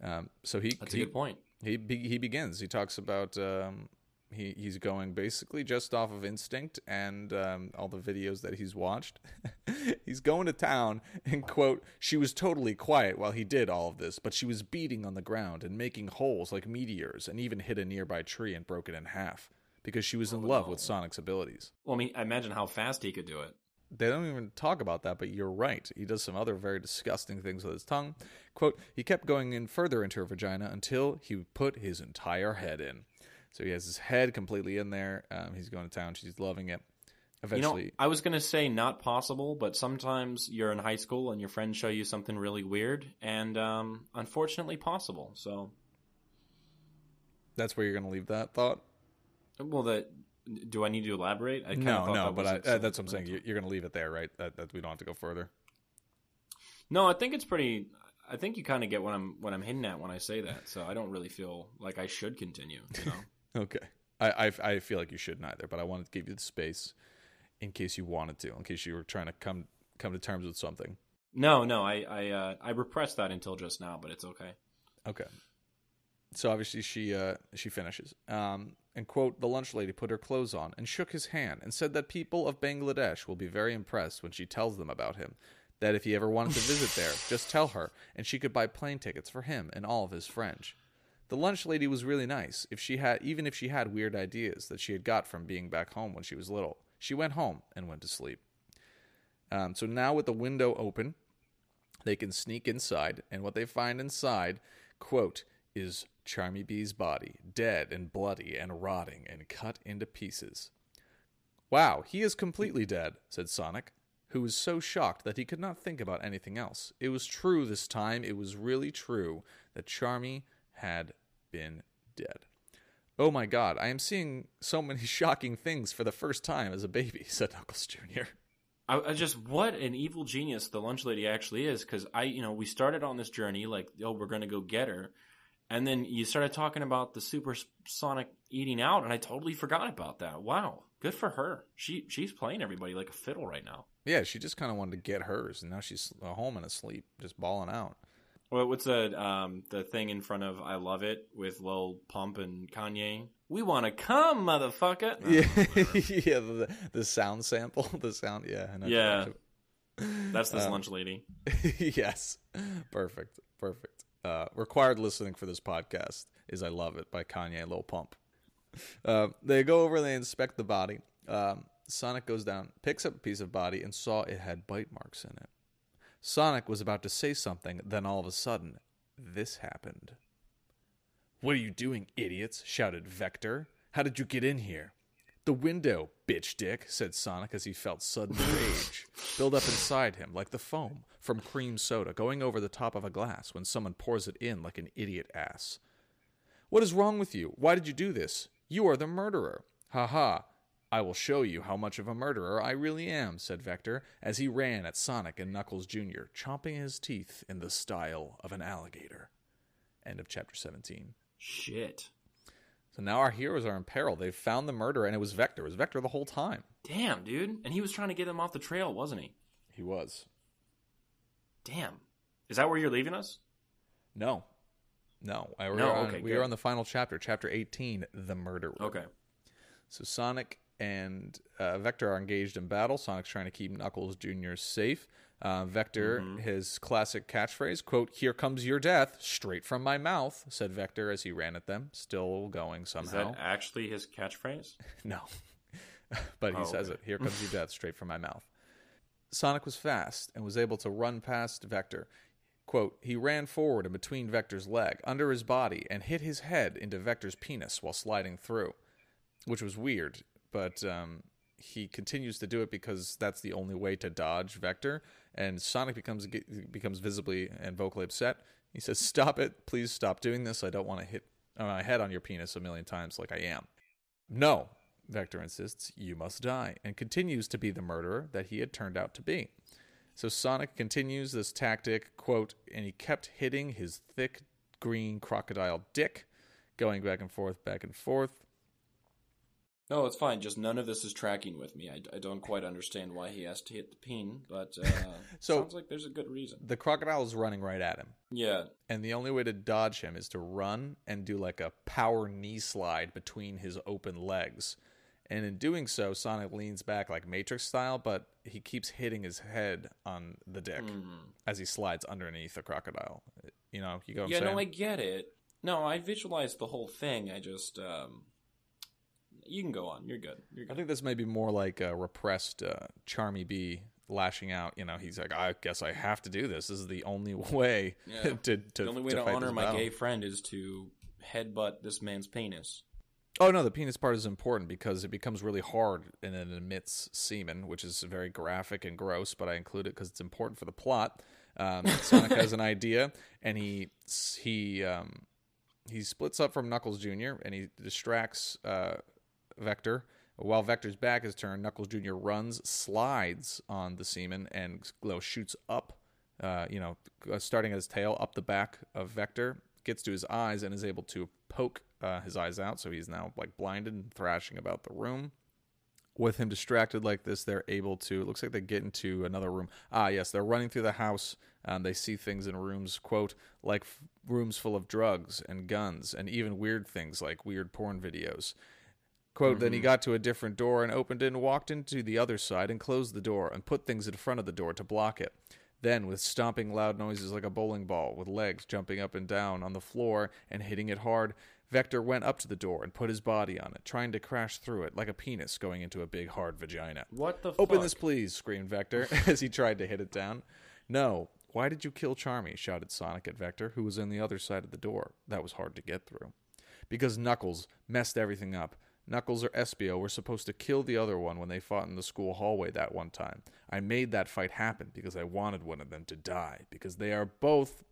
um, so he
That's a
he,
good point.
he he begins. He talks about um, he he's going basically just off of instinct and um, all the videos that he's watched. *laughs* he's going to town and quote, "She was totally quiet while he did all of this, but she was beating on the ground and making holes like meteors, and even hit a nearby tree and broke it in half because she was in love with Sonic's abilities."
Well, I mean, imagine how fast he could do it.
They don't even talk about that, but you're right. He does some other very disgusting things with his tongue. Quote, he kept going in further into her vagina until he put his entire head in. So he has his head completely in there. Um, he's going to town. She's loving it.
You
Eventually,
know, I was gonna say not possible, but sometimes you're in high school and your friends show you something really weird, and um, unfortunately possible. So,
that's where you're going to leave that thought.
well, that do I need to elaborate? I
No, no, but I, uh, that's what I'm saying. You're, you're going to leave it there, right? That, that we don't have to go further.
No, I think it's pretty. I think you kind of get what I'm what I'm hinting at when I say that. So I don't really feel like I should continue. You know.
Okay. I, I, I feel like you shouldn't either, but I wanted to give you the space in case you wanted to, in case you were trying to come come to terms with something.
no, no, I I uh, I repressed that until just now, but it's okay.
Okay. So obviously she uh, she finishes. Um, and quote, the lunch lady put her clothes on and shook his hand and said that people of Bangladesh will be very impressed when she tells them about him. That if he ever wanted to visit there, just tell her, and she could buy plane tickets for him and all of his French. The lunch lady was really nice. If she had, even if she had weird ideas that she had got from being back home when she was little, she went home and went to sleep. Um, so now with the window open, they can sneak inside, and what they find inside, quote, is Charmy Bee's body, dead and bloody and rotting and cut into pieces. Wow, he is completely dead, said Sonic, who was so shocked that he could not think about anything else. It was true this time, it was really true that Charmy had been dead. Oh my god, I am seeing so many *laughs* shocking things for the first time as a baby, *laughs* said Knuckles Jr.
I, I just what an evil genius the lunch lady actually is because I you know we started on this journey like oh we're gonna go get her, and then you started talking about the supersonic eating out and I totally forgot about that. Wow, good for her. She she's playing everybody like a fiddle right now.
Yeah, she just kind of wanted to get hers, and now she's uh, home and asleep, just bawling out.
What, what's the um the thing in front of I love it with Lil Pump and Kanye? We want to come, motherfucker. *laughs*
Yeah, yeah, the, the sound sample, *laughs* the sound. Yeah, I know
Yeah. That's this
Um,
lunch lady. *laughs*
yes, perfect, perfect. Uh, required listening for this podcast is "I Love It" by Kanye and Lil Pump. Uh, they go over, they inspect the body. Um, Sonic goes down, picks up a piece of body, and saw it had bite marks in it. Sonic was about to say something, then all of a sudden, this happened. What are you doing, idiots? shouted Vector. How did you get in here? The window, bitch dick, said Sonic as he felt sudden *laughs* rage build up inside him like the foam from cream soda going over the top of a glass when someone pours it in like an idiot ass. What is wrong with you? Why did you do this? You are the murderer. Ha ha. I will show you how much of a murderer I really am, said Vector as he ran at Sonic and Knuckles Jr., chomping his teeth in the style of an alligator. End of chapter 17.
Shit.
So now our heroes are in peril. They've found the murderer, and it was Vector. It was Vector the whole time.
Damn, dude. And he was trying to get them off the trail, wasn't he?
He was.
Damn. Is that where you're leaving us?
No, no. We're
No,
on,
okay,
we
good.
are on the final chapter, chapter eighteen, the murder.
Okay.
So Sonic and uh, Vector are engaged in battle. Sonic's trying to keep Knuckles Jr. safe. Uh, Vector,
Mm-hmm.
his classic catchphrase, quote, Here comes your death, straight from my mouth, said Vector as he ran at them, still going somehow.
Is that actually his catchphrase? *laughs*
No. *laughs* but he
Oh,
says
okay.
it. Here comes your death, straight from my mouth. Sonic was fast and was able to run past Vector. Quote, he ran forward and between Vector's leg, under his body, and hit his head into Vector's penis while sliding through, which was weird, but um, he continues to do it because that's the only way to dodge Vector. And Sonic becomes becomes visibly and vocally upset. He says, "Stop it! Please stop doing this. I don't want to hit my head on your penis a million times like I am." No, Vector insists, you must die, and continues to be the murderer that he had turned out to be. So Sonic continues this tactic, quote, and he kept hitting his thick green crocodile dick, going back and forth, back and forth.
No, it's fine. Just none of this is tracking with me. I, I don't quite understand why he has to hit the peen, but uh, *laughs*
So-
sounds like there's a good reason.
The crocodile is running right at him.
Yeah.
And the only way to dodge him is to run and do like a power knee slide between his open legs. And in doing so, Sonic leans back like Matrix style, but he keeps hitting his head on the dick as he slides underneath the crocodile. You know, you go
Yeah, no, I get it. No, I visualized the whole thing. I just, um, you can go on. You're good. You're
I think this may be more like a repressed uh, Charmy Bee lashing out. You know, he's like, I guess I have to do this. This is the only *laughs* way
Yeah. *laughs*
to, to
the only way
to
to, honor my
battle.
gay friend is to headbutt this man's penis.
Oh no, the penis part is important because it becomes really hard and it emits semen, which is very graphic and gross. But I include it because it's important for the plot. Um, Sonic has an *laughs* idea, and he he um, he splits up from Knuckles Jr. and he distracts uh, Vector. While Vector's back is turned, Knuckles Jr. runs, slides on the semen, and know, shoots up. Uh, you know, uh, starting at his tail up the back of Vector, gets to his eyes and is able to poke uh, his eyes out. So he's now like blinded and thrashing about the room. With him distracted like this, they're able to. It looks like they get into another room. Ah, yes, they're running through the house. Um, they see things in rooms, quote, like f- rooms full of drugs and guns, and even weird things like weird porn videos. Quote, then he mm-hmm. got to a different door and opened it and walked into the other side and closed the door and put things in front of the door to block it. Then, with stomping loud noises like a bowling ball, with legs jumping up and down on the floor and hitting it hard, Vector went up to the door and put his body on it, trying to crash through it like a penis going into a big hard vagina.
What the
Open
fuck?
this, please, screamed Vector *laughs* as he tried to hit it down. No. Why did you kill Charmy? shouted Sonic at Vector, who was on the other side of the door. That was hard to get through. Because Knuckles messed everything up. Knuckles or Espio were supposed to kill the other one when they fought in the school hallway that one time. I made that fight happen because I wanted one of them to die, because they are both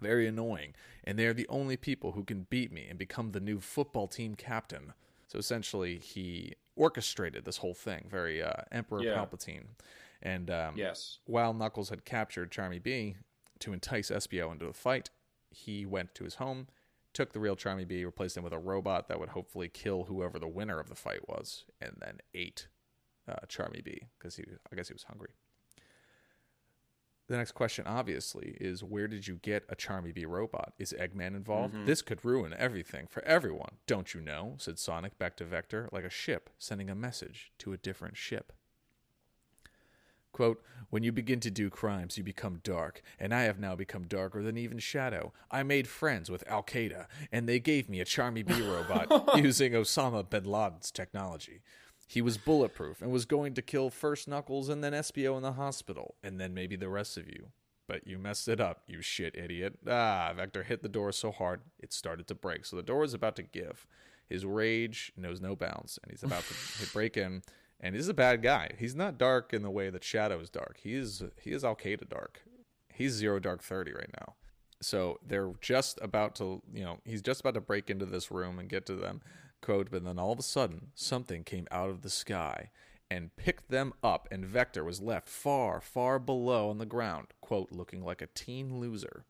very annoying, and they are the only people who can beat me and become the new football team captain. So essentially, he orchestrated this whole thing, very uh, Emperor
Yeah.
Palpatine. And um,
Yes.
while Knuckles had captured Charmy Bee to entice Espio into the fight, he went to his home, took the real Charmy Bee, replaced him with a robot that would hopefully kill whoever the winner of the fight was, and then ate uh, Charmy Bee because he, I guess, he was hungry. The next question, obviously, is where did you get a Charmy Bee robot? Is Eggman involved? This could ruin everything for everyone, don't you know? said Sonic back to Vector, like a ship sending a message to a different ship. Quote, when you begin to do crimes, you become dark, and I have now become darker than even Shadow. I made friends with Al Qaeda, and they gave me a Charmy Bee robot *laughs* using Osama bin Laden's technology. He was bulletproof and was going to kill first Knuckles and then Espio in the hospital, and then maybe the rest of you. But you messed it up, you shit idiot. Ah, Vector hit the door so hard it started to break, so the door is about to give. His rage knows no bounds, and he's about to hit break in. And he's a bad guy. He's not dark in the way that Shadow is dark. He is he is Al Qaeda dark. He's zero dark thirty right now. So they're just about to, you know, he's just about to break into this room and get to them. Quote, but then all of a sudden, something came out of the sky and picked them up, and Vector was left far, far below on the ground, quote, looking like a teen loser.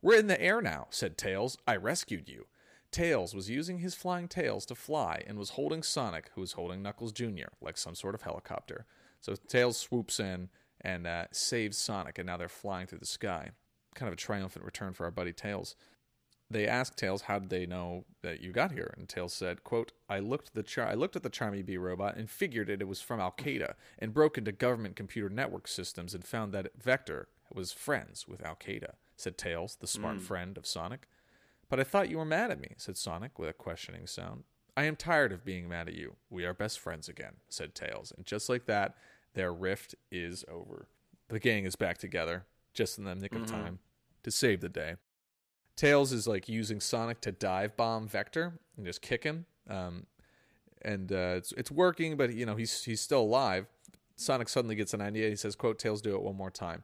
We're in the air now, said Tails. I rescued you. Tails was using his flying tails to fly and was holding Sonic, who was holding Knuckles Jr., like some sort of helicopter. So Tails swoops in and uh, saves Sonic, and now they're flying through the sky. kind of a triumphant return for our buddy Tails. They asked Tails, "How did they know that you got here?" And Tails said, "Quote: I looked at the char- I looked at the Charmy Bee robot and figured it, it was from Al Qaeda, and broke into government computer network systems and found that Vector was friends with Al Qaeda." Said Tails, the smart friend of Sonic. But I thought you were mad at me," said Sonic with a questioning sound. "I am tired of being mad at you. We are best friends again," said Tails, and just like that, their rift is over. The gang is back together, just in the nick of time, to save the day. Tails is like using Sonic to dive bomb Vector and just kick him. Um, and uh, it's it's working, but you know he's he's still alive. Sonic suddenly gets an idea. He says, "Quote: Tails, do it one more time."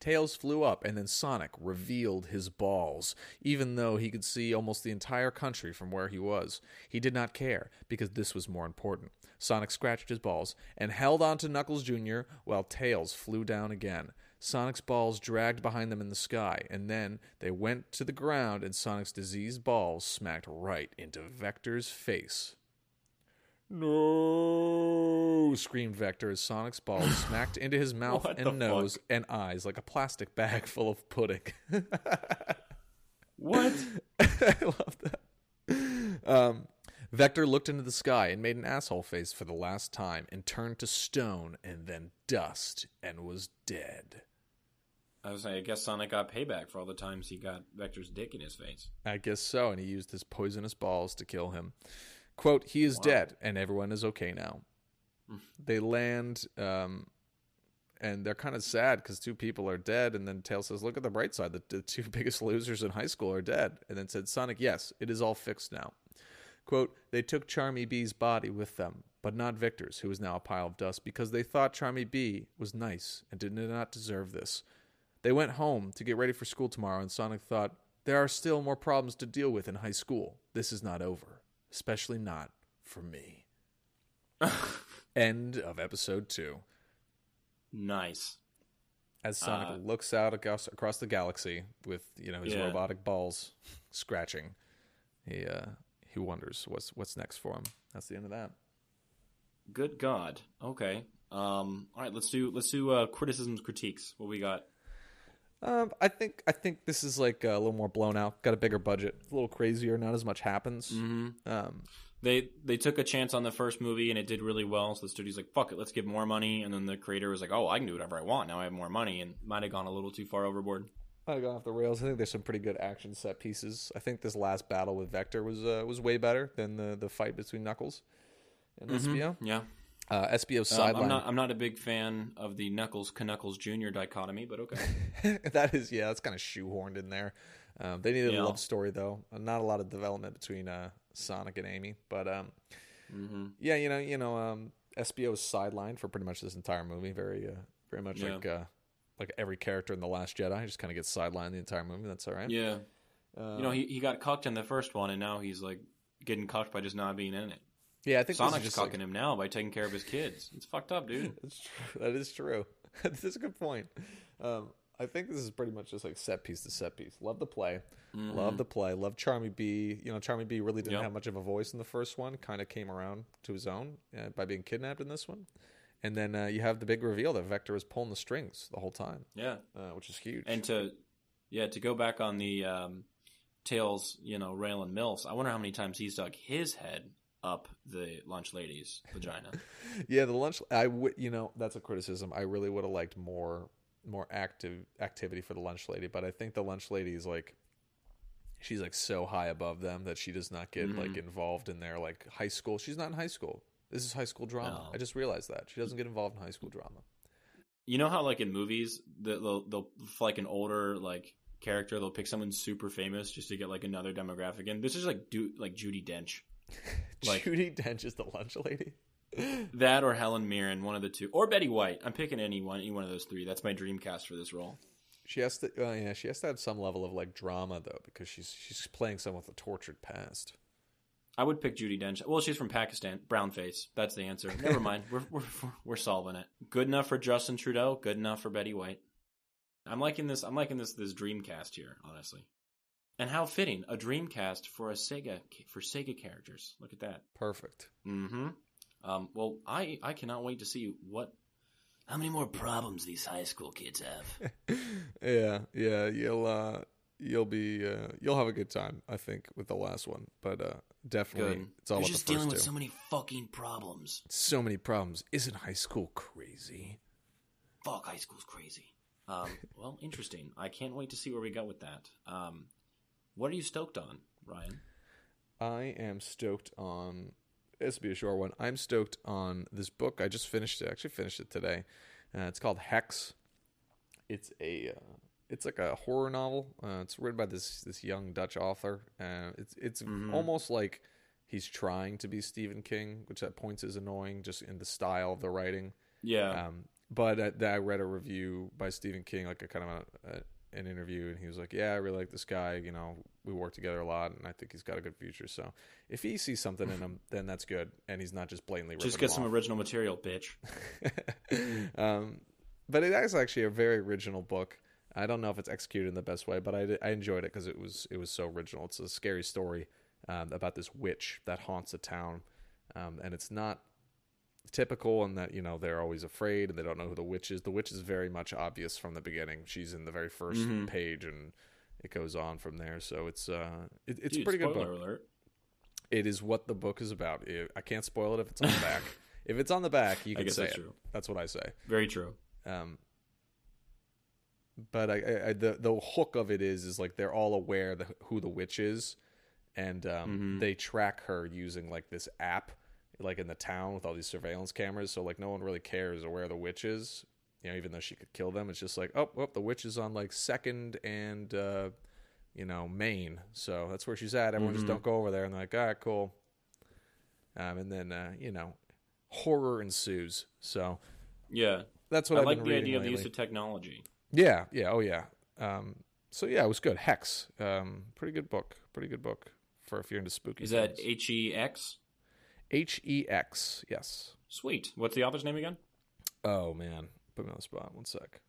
Tails flew up, and then Sonic revealed his balls, even though he could see almost the entire country from where he was. He did not care, because this was more important. Sonic scratched his balls and held on to Knuckles Jr. while Tails flew down again. Sonic's balls dragged behind them in the sky, and then they went to the ground, and Sonic's diseased balls smacked right into Vector's face. No! screamed Vector as Sonic's balls *sighs* smacked into his mouth and nose and eyes like a plastic bag full of pudding.
What? *laughs*
I love that. Um, Vector looked into the sky and made an asshole face for the last time and turned to stone and then dust and was dead.
I was saying, I guess Sonic got payback for all the times he got Vector's dick in his face.
I guess so, and he used his poisonous balls to kill him. Quote, he is dead, and everyone is okay now. they land, um, and they're kind of sad because two people are dead, and then Tails says, look at the bright side, the, the two *laughs* biggest losers in high school are dead. And then said, Sonic, yes, it is all fixed now. Quote, they took Charmy Bee's body with them, but not Vector's, who is now a pile of dust, because they thought Charmy Bee was nice and did not deserve this. They went home to get ready for school tomorrow, and Sonic thought, there are still more problems to deal with in high school. This is not over, especially not for me. *laughs* End of episode two.
Nice.
As Sonic
Uh,
looks out across, across the galaxy with you know his
Yeah.
robotic balls scratching, he uh, he wonders what's what's next for him. That's the end of that.
Good God. Okay. Um. All right. Let's do let's do uh, criticisms, critiques. What we got?
Um, I think I think this is like a little more blown out. Got a bigger budget, a little crazier. Not as much happens.
Mm-hmm.
Um,
They they took a chance on the first movie and it did really well. So the studio's like, "Fuck it, let's give more money." And then the creator was like, "Oh, I can do whatever I want now. I have more money," and might have gone a little too far overboard.
I've gone off the rails. I think there's some pretty good action set pieces. I think this last battle with Vector was uh, was way better than the the fight between Knuckles and Espio.
Yeah.
Uh, Espio's
Um,
sideline.
I'm not I'm not a big fan of the Knuckles Knuckles Jr. dichotomy, but okay. *laughs*
that is yeah, that's kind of shoehorned in there. Um, they needed
Yeah.
a love story though. Uh, Not a lot of development between uh, Sonic and Amy, but um,
hmm
yeah, you know, you know, um, Espio is sidelined for pretty much this entire movie. Very, uh, very much
Yeah.
like uh, like every character in the Last Jedi, just kind of gets sidelined the entire movie. That's all right.
Yeah.
Uh,
You know, he, he got cucked in the first one, and now he's like getting cucked by just not being in it.
Yeah, I think this is
Sonic's
just
cucking
like,
him now by taking care of his kids. It's fucked up, dude. *laughs*
That's true. That is true. *laughs* That's a good point. Um, I think this is pretty much just like set piece to set piece. Love the play. Love the play. Love Charmy Bee. You know, Charmy Bee really didn't
Mm-hmm. Yep.
have much of a voice in the first one. Kind of came around to his own uh, by being kidnapped in this one. And then uh, you have the big reveal that Vector was pulling the strings the whole time,
Yeah.
uh, which is huge.
And to yeah, to go back on the um, Tails, you know, Raylan Mills, I wonder how many times he's dug his head up the lunch lady's vagina. *laughs*
yeah, the lunch. I would, you know, that's a criticism. I really would have liked more, more active activity for the lunch lady, but I think the lunch lady is like, she's like so high above them that she does not get
Mm-hmm.
like involved in their like high school. She's not in high school. This is high school drama.
No.
I just realized that she doesn't get involved in high school drama.
You know how like in movies the- they'll they'll like an older like character they'll pick someone super famous just to get like another demographic in. This is like do like Judi Dench. *laughs* Like-
Judi Dench is the lunch lady. *laughs*
That or Helen Mirren, one of the two, or Betty White. I'm picking any one, any one of those three. That's my dream cast for this role.
She has to, uh, yeah, she has to have some level of like drama though, because she's she's playing someone with a tortured past.
I would pick Judi Dench. Well, she's from Pakistan. Brown face. That's the answer. *laughs* Never mind. We're, we're we're solving it. Good enough for Justin Trudeau. Good enough for Betty White. I'm liking this. I'm liking this this Dreamcast here, honestly. And how fitting a Dreamcast for a Sega for Sega characters. Look at that.
Perfect.
Mm-hmm. Um, well, I I cannot wait to see what How many more problems these high school kids have? *laughs*
yeah, yeah, you'll uh, you'll be uh, you'll have a good time, I think, with the last one. But uh, definitely,
Good.
it's all
You're just dealing with
two.
so many fucking problems.
so many problems. Isn't high school crazy?
Fuck, high school's crazy. Um, well, interesting. I can't wait to see where we go with that. Um, what are you stoked on, Ryan?
I am stoked on. This will be a short one. I'm stoked on this book. I just finished it. Actually, finished it today. Uh, it's called Hex. It's a. Uh, it's like a horror novel. Uh, it's written by this this young Dutch author. Uh, it's it's
Mhm.
almost like he's trying to be Stephen King, which at points is annoying, just in the style of the writing.
Yeah.
Um, but I, I read a review by Stephen King, like a kind of a, a, an interview, and he was like, "Yeah, I really like this guy. You know, we work together a lot, and I think he's got a good future. So if he sees something in *laughs* him, then that's good, and he's not just blatantly
just get some
off.
original material, bitch. *laughs*
um, but it is actually a very original book. I don't know if it's executed in the best way, but I, I enjoyed it because it was it was so original. It's a scary story um, about this witch that haunts a town, um, and it's not typical in that you know they're always afraid and they don't know who the witch is. The witch is very much obvious from the beginning. She's in the very 1st
Mhm.
page, and it goes on from there. So it's uh it, it's
Dude,
a pretty good book.
alert.
It is what the book is about. It- I can't spoil it if it's on the back. *laughs* if it's on the back, you can say
that's
it.
true.
That's what I say.
Very true.
Um, but I, I, the the hook of it is is like they're all aware the, who the witch is, and um,
Mhm.
they track her using like this app, like in the town with all these surveillance cameras. So like no one really cares where the witch is. You know, even though she could kill them, it's just like oh, well, the witch is on like second and uh, you know Maine, so that's where she's at. Everyone just
Mhm.
don't go over there. And they're like, all right, cool. Um, and then uh, you know, horror ensues. So
Yeah.
that's what
I
have
like the idea of the use of technology.
Yeah, yeah, oh yeah. Um, so yeah, it was good. Hex, um, pretty good book. Pretty good book for if you're into spooky.
Is that. H E X?
H E X? Yes.
Sweet. What's the author's name again?
Oh man, put me on the spot. One sec.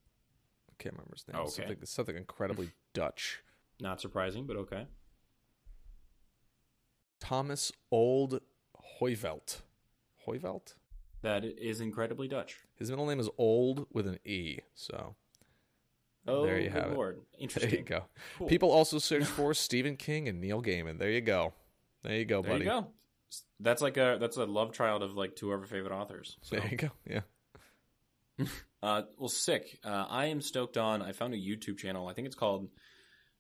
I can't remember his name.
Oh, okay.
Something, something incredibly *laughs* Dutch.
Not surprising, but okay.
Thomas Olde Heuvelt. Heuvelt.
That is incredibly Dutch.
His middle name is Old with an E. So
Oh,
There you have it.
lord.
there
Interesting.
you go.
Cool.
People also search *laughs* for Stephen King and Neil Gaiman. There you go. There you go,
there
buddy.
you go. That's like a that's a love child of like two of our favorite authors. So.
There you go. Yeah. *laughs*
Uh, well, sick. Uh, I am stoked on. I found a YouTube channel. I think it's called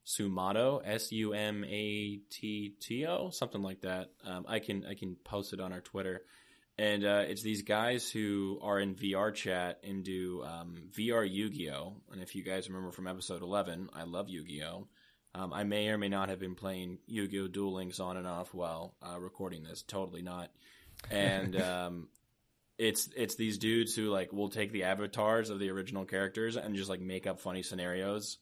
Sumato, S U M A T T O, something like that. Um, I can I can post it on our Twitter, and uh, it's these guys who are in VR chat and do um, VR Yu Gi Oh. And if you guys remember from episode eleven, I love Yu Gi Oh. Um, I may or may not have been playing Yu Gi Oh Duel Links on and off while uh, recording this. Totally not. And *laughs* um, it's it's these dudes who like will take the avatars of the original characters and just like make up funny scenarios.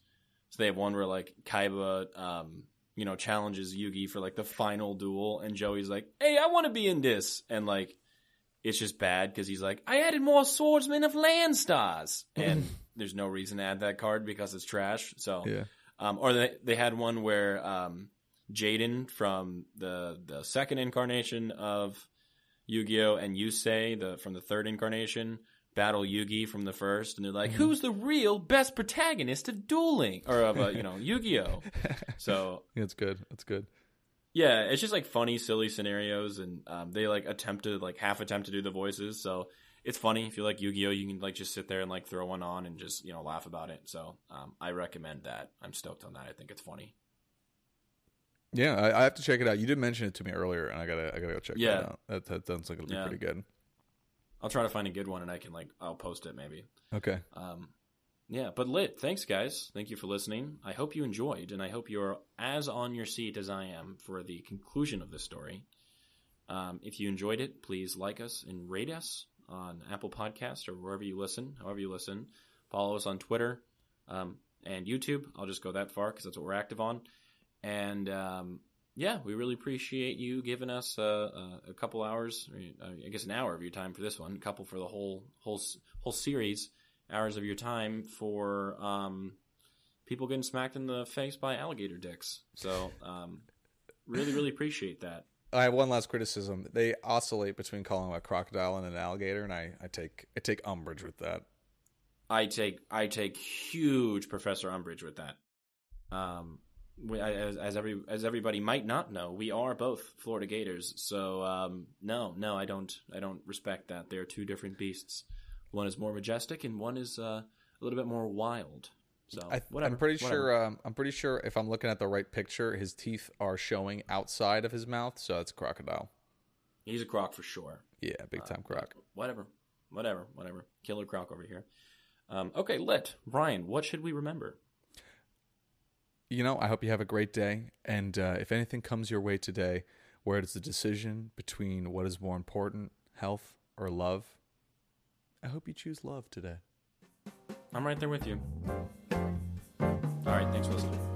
So they have one where like Kaiba, um, you know, challenges Yugi for like the final duel, and Joey's like, "Hey, I want to be in this," and like it's just bad because he's like, "I added more swordsmen of land stars," *laughs* and there's no reason to add that card because it's trash. So
Yeah.
Um, or they they had one where um, Jaden from the the second incarnation of Yu-Gi-Oh and Yusei the from the third incarnation battle Yugi from the first, and they're like, "Who's the real best protagonist of dueling or of uh, you know *laughs* Yu-Gi-Oh?" *laughs* So
That's good. That's good.
yeah, it's just like funny, silly scenarios, and um, they like attempt to like half attempt to do the voices. So it's funny if you like Yu-Gi-Oh, you can like just sit there and like throw one on and just you know laugh about it. So um, I recommend that. I'm stoked on that. I think it's funny.
Yeah, I, I have to check it out. You did mention it to me earlier, and I gotta I gotta go check
Yeah.
that out. That that sounds like it'll be
Yeah.
pretty good.
I'll try to find a good one and I can like I'll post it maybe.
Okay.
Um, yeah, but lit. Thanks, guys. Thank you for listening. I hope you enjoyed, and I hope you're as on your seat as I am for the conclusion of this story. Um, if you enjoyed it, please like us and rate us on Apple Podcast or wherever you listen, however you listen. Follow us on Twitter um, and YouTube. I'll just go that far because that's what we're active on. And um, yeah, we really appreciate you giving us uh, uh, a couple hours, uh, I guess an hour of your time for this one, a couple for the whole whole whole series, hours of your time for um, people getting smacked in the face by alligator dicks. So um, really, really appreciate that.
I have one last criticism. They oscillate between calling a crocodile and an alligator, and I, I take I take umbrage with that.
I take I take huge Professor umbrage with that. Um, we, as, as every as everybody might not know, we are both Florida Gators. So um, no, no, I don't I don't respect that. They're two different beasts. One is more majestic, and one is uh, a little bit more wild. So
I. I'm pretty
whatever.
sure. Um, I'm pretty sure if I'm looking at the right picture, his teeth are showing outside of his mouth, so it's a crocodile.
he's a croc for sure.
Yeah, big time croc.
Whatever, whatever, whatever. Killer croc over here. Um, okay, lit. Ryan, what should we remember?
You know, I hope you have a great day, and uh, if anything comes your way today, where it's a decision between what is more important, health or love, I hope you choose love today.
I'm right there with you. All right, thanks for listening.